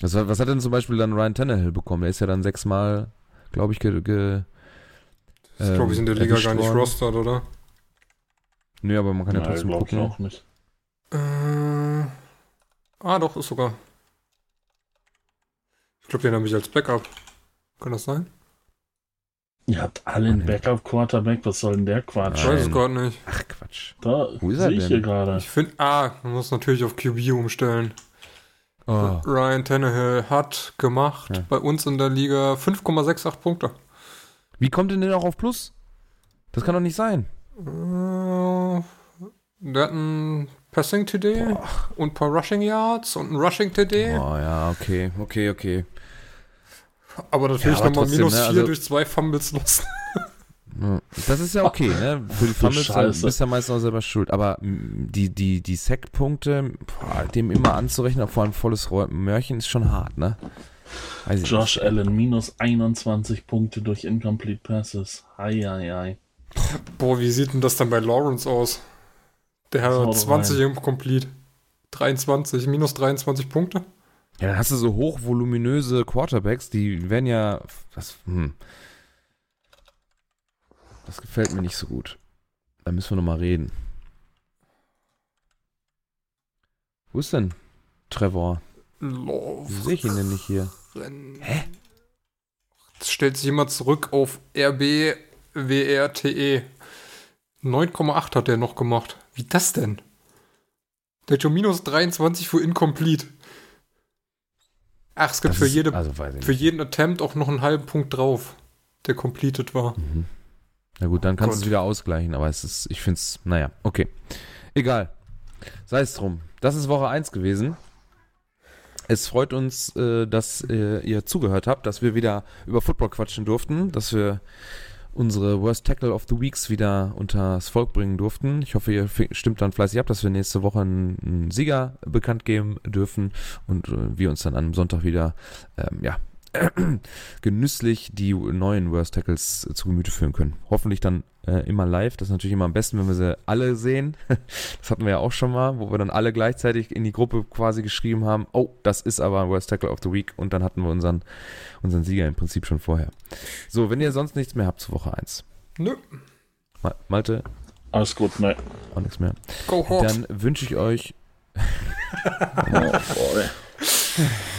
Was, hat- was hat denn zum Beispiel dann Ryan Tannehill bekommen? Der ist ja dann sechsmal, glaube ich, ge, ge
das glaube ich in der
ähm,
Liga gar nicht
worden.
rostert, oder?
Nö, aber man kann ja
Nein,
trotzdem
glaube ich
gucken.
auch nicht.
Äh, ah, doch, ist sogar. Ich glaube, den habe ich als Backup. Kann das sein?
Ihr habt alle einen
Nein.
Backup-Quarterback, was soll denn der Quatsch?
Ich weiß es gerade nicht.
Ach Quatsch.
Da
Wo ist er
sehe ich
denn?
hier gerade.
Ich finde, ah, man muss natürlich auf QB umstellen.
Oh.
Ryan Tannehill hat gemacht
Ja.
bei uns in der Liga 5,68 Punkte.
Wie kommt denn der auch auf Plus? Das kann doch nicht sein.
Äh, der hat ein Passing TD und ein paar Rushing Yards und ein Rushing TD.
Oh ja, okay, okay, okay.
Aber natürlich
Ja,
nochmal minus
ne,
4
also-
durch zwei Fumbles los.
Das ist ja okay, ne? Für die Fumbles
Scheiße.
bist du ja meistens auch selber schuld. Aber die, die, die Sack-Punkte, boah, dem immer anzurechnen, auch vor allem volles Mörchen, ist schon hart, ne? Weiß
Josh
nicht.
Allen minus 21 Punkte durch Incomplete Passes. Hei, hei, hei.
Boah, wie sieht denn das dann bei Lawrence aus? Der hat 20 im Complete. 23, minus 23 Punkte.
Ja, dann hast du so hochvoluminöse Quarterbacks, die werden ja. Das, hm. das gefällt mir nicht so gut. Da müssen wir nochmal reden. Wo ist denn Trevor?
Love.
Wie sehe ich ihn denn nicht hier?
Hä? Jetzt stellt sich jemand zurück auf RBWRTE. 9,8 hat der noch gemacht. Wie das denn? Der hat schon minus 23 für Incomplete. Ach, es gibt
Das
für, jede,
also
für jeden Attempt auch noch einen halben Punkt drauf, der completed war.
Na gut, dann kannst du es wieder ausgleichen, aber es ist, ich finde es, naja, okay. Egal. Sei es drum. Das ist Woche 1 gewesen. Es freut uns, äh, dass äh, ihr zugehört habt, dass wir wieder über Football quatschen durften, dass wir unsere Worst Tackle of the Weeks wieder unters Volk bringen durften. Ich hoffe, ihr stimmt dann fleißig ab, dass wir nächste Woche einen, einen Sieger bekannt geben dürfen und äh, wir uns dann am Sonntag wieder ähm, ja, *clears throat* genüsslich die neuen Worst Tackles zu Gemüte führen können. Hoffentlich dann äh, immer live. Das ist natürlich immer am besten, wenn wir sie alle sehen. *laughs* Das hatten wir ja auch schon mal, wo wir dann alle gleichzeitig in die Gruppe quasi geschrieben haben, oh, das ist aber ein Worst Tackle of the Week und dann hatten wir unseren, unseren Sieger im Prinzip schon vorher. So, wenn ihr sonst nichts mehr habt zu Woche 1.
Nö,
Ma- Malte,
Alles gut, ne.
auch nichts mehr.
go Hawks.
Dann wünsche ich euch *laughs*
Oh, boy.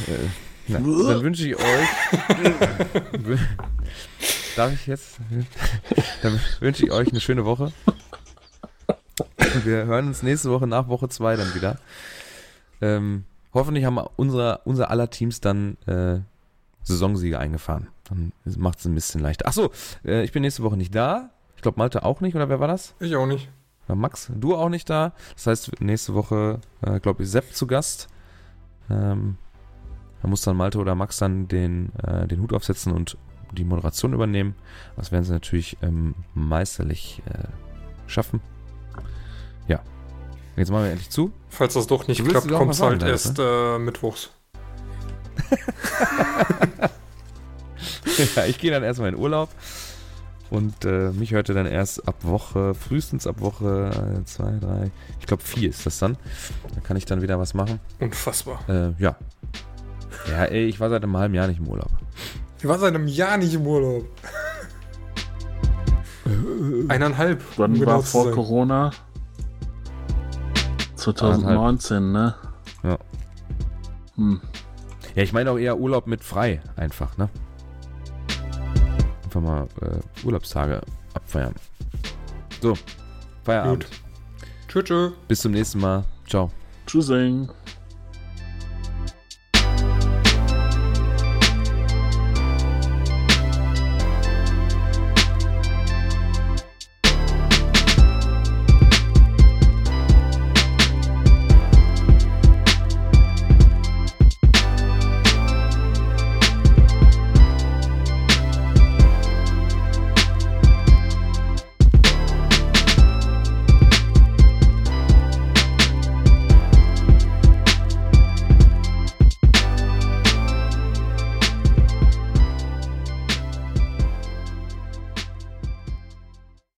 *laughs*
Na, dann wünsche ich euch. *laughs* Darf ich jetzt? *laughs* Dann wünsche ich euch eine schöne Woche. Wir hören uns nächste Woche nach Woche 2 dann wieder. Ähm, hoffentlich haben unsere, unser aller Teams dann äh, Saisonsiege eingefahren. Dann macht es ein bisschen leichter. Achso, äh, ich bin nächste Woche nicht da. Ich glaube, Malte auch nicht, oder wer war das?
ich auch nicht.
War Max, du auch nicht da. Das heißt, nächste Woche, äh, glaube ich, Sepp zu Gast. Ähm, da muss dann Malte oder Max dann den, äh, den Hut aufsetzen und die Moderation übernehmen. Das werden sie natürlich ähm, meisterlich äh, schaffen. Ja. Jetzt machen wir endlich zu.
Falls das doch nicht klappt, kommt es halt erst äh, mittwochs. *laughs*
ja, ich gehe dann erstmal in Urlaub. Und äh, mich hört ihr dann erst ab Woche, frühestens ab Woche 2, 3, ich glaube 4 ist das dann. Da kann ich dann wieder was machen.
Unfassbar.
Äh, ja. Ja, ey, ich war seit einem halben Jahr nicht im Urlaub.
Ich war seit einem Jahr nicht im Urlaub. *laughs* Eineinhalb.
Wann
um genau
war vor
sein.
Corona? 2019, ne?
Ja.
Hm.
Ja, ich meine auch eher Urlaub mit frei, einfach, ne? Einfach mal äh, Urlaubstage abfeiern. So, Feierabend.
Gut. Tschüss. tschüss.
Bis zum nächsten Mal. Ciao.
Tschüssing.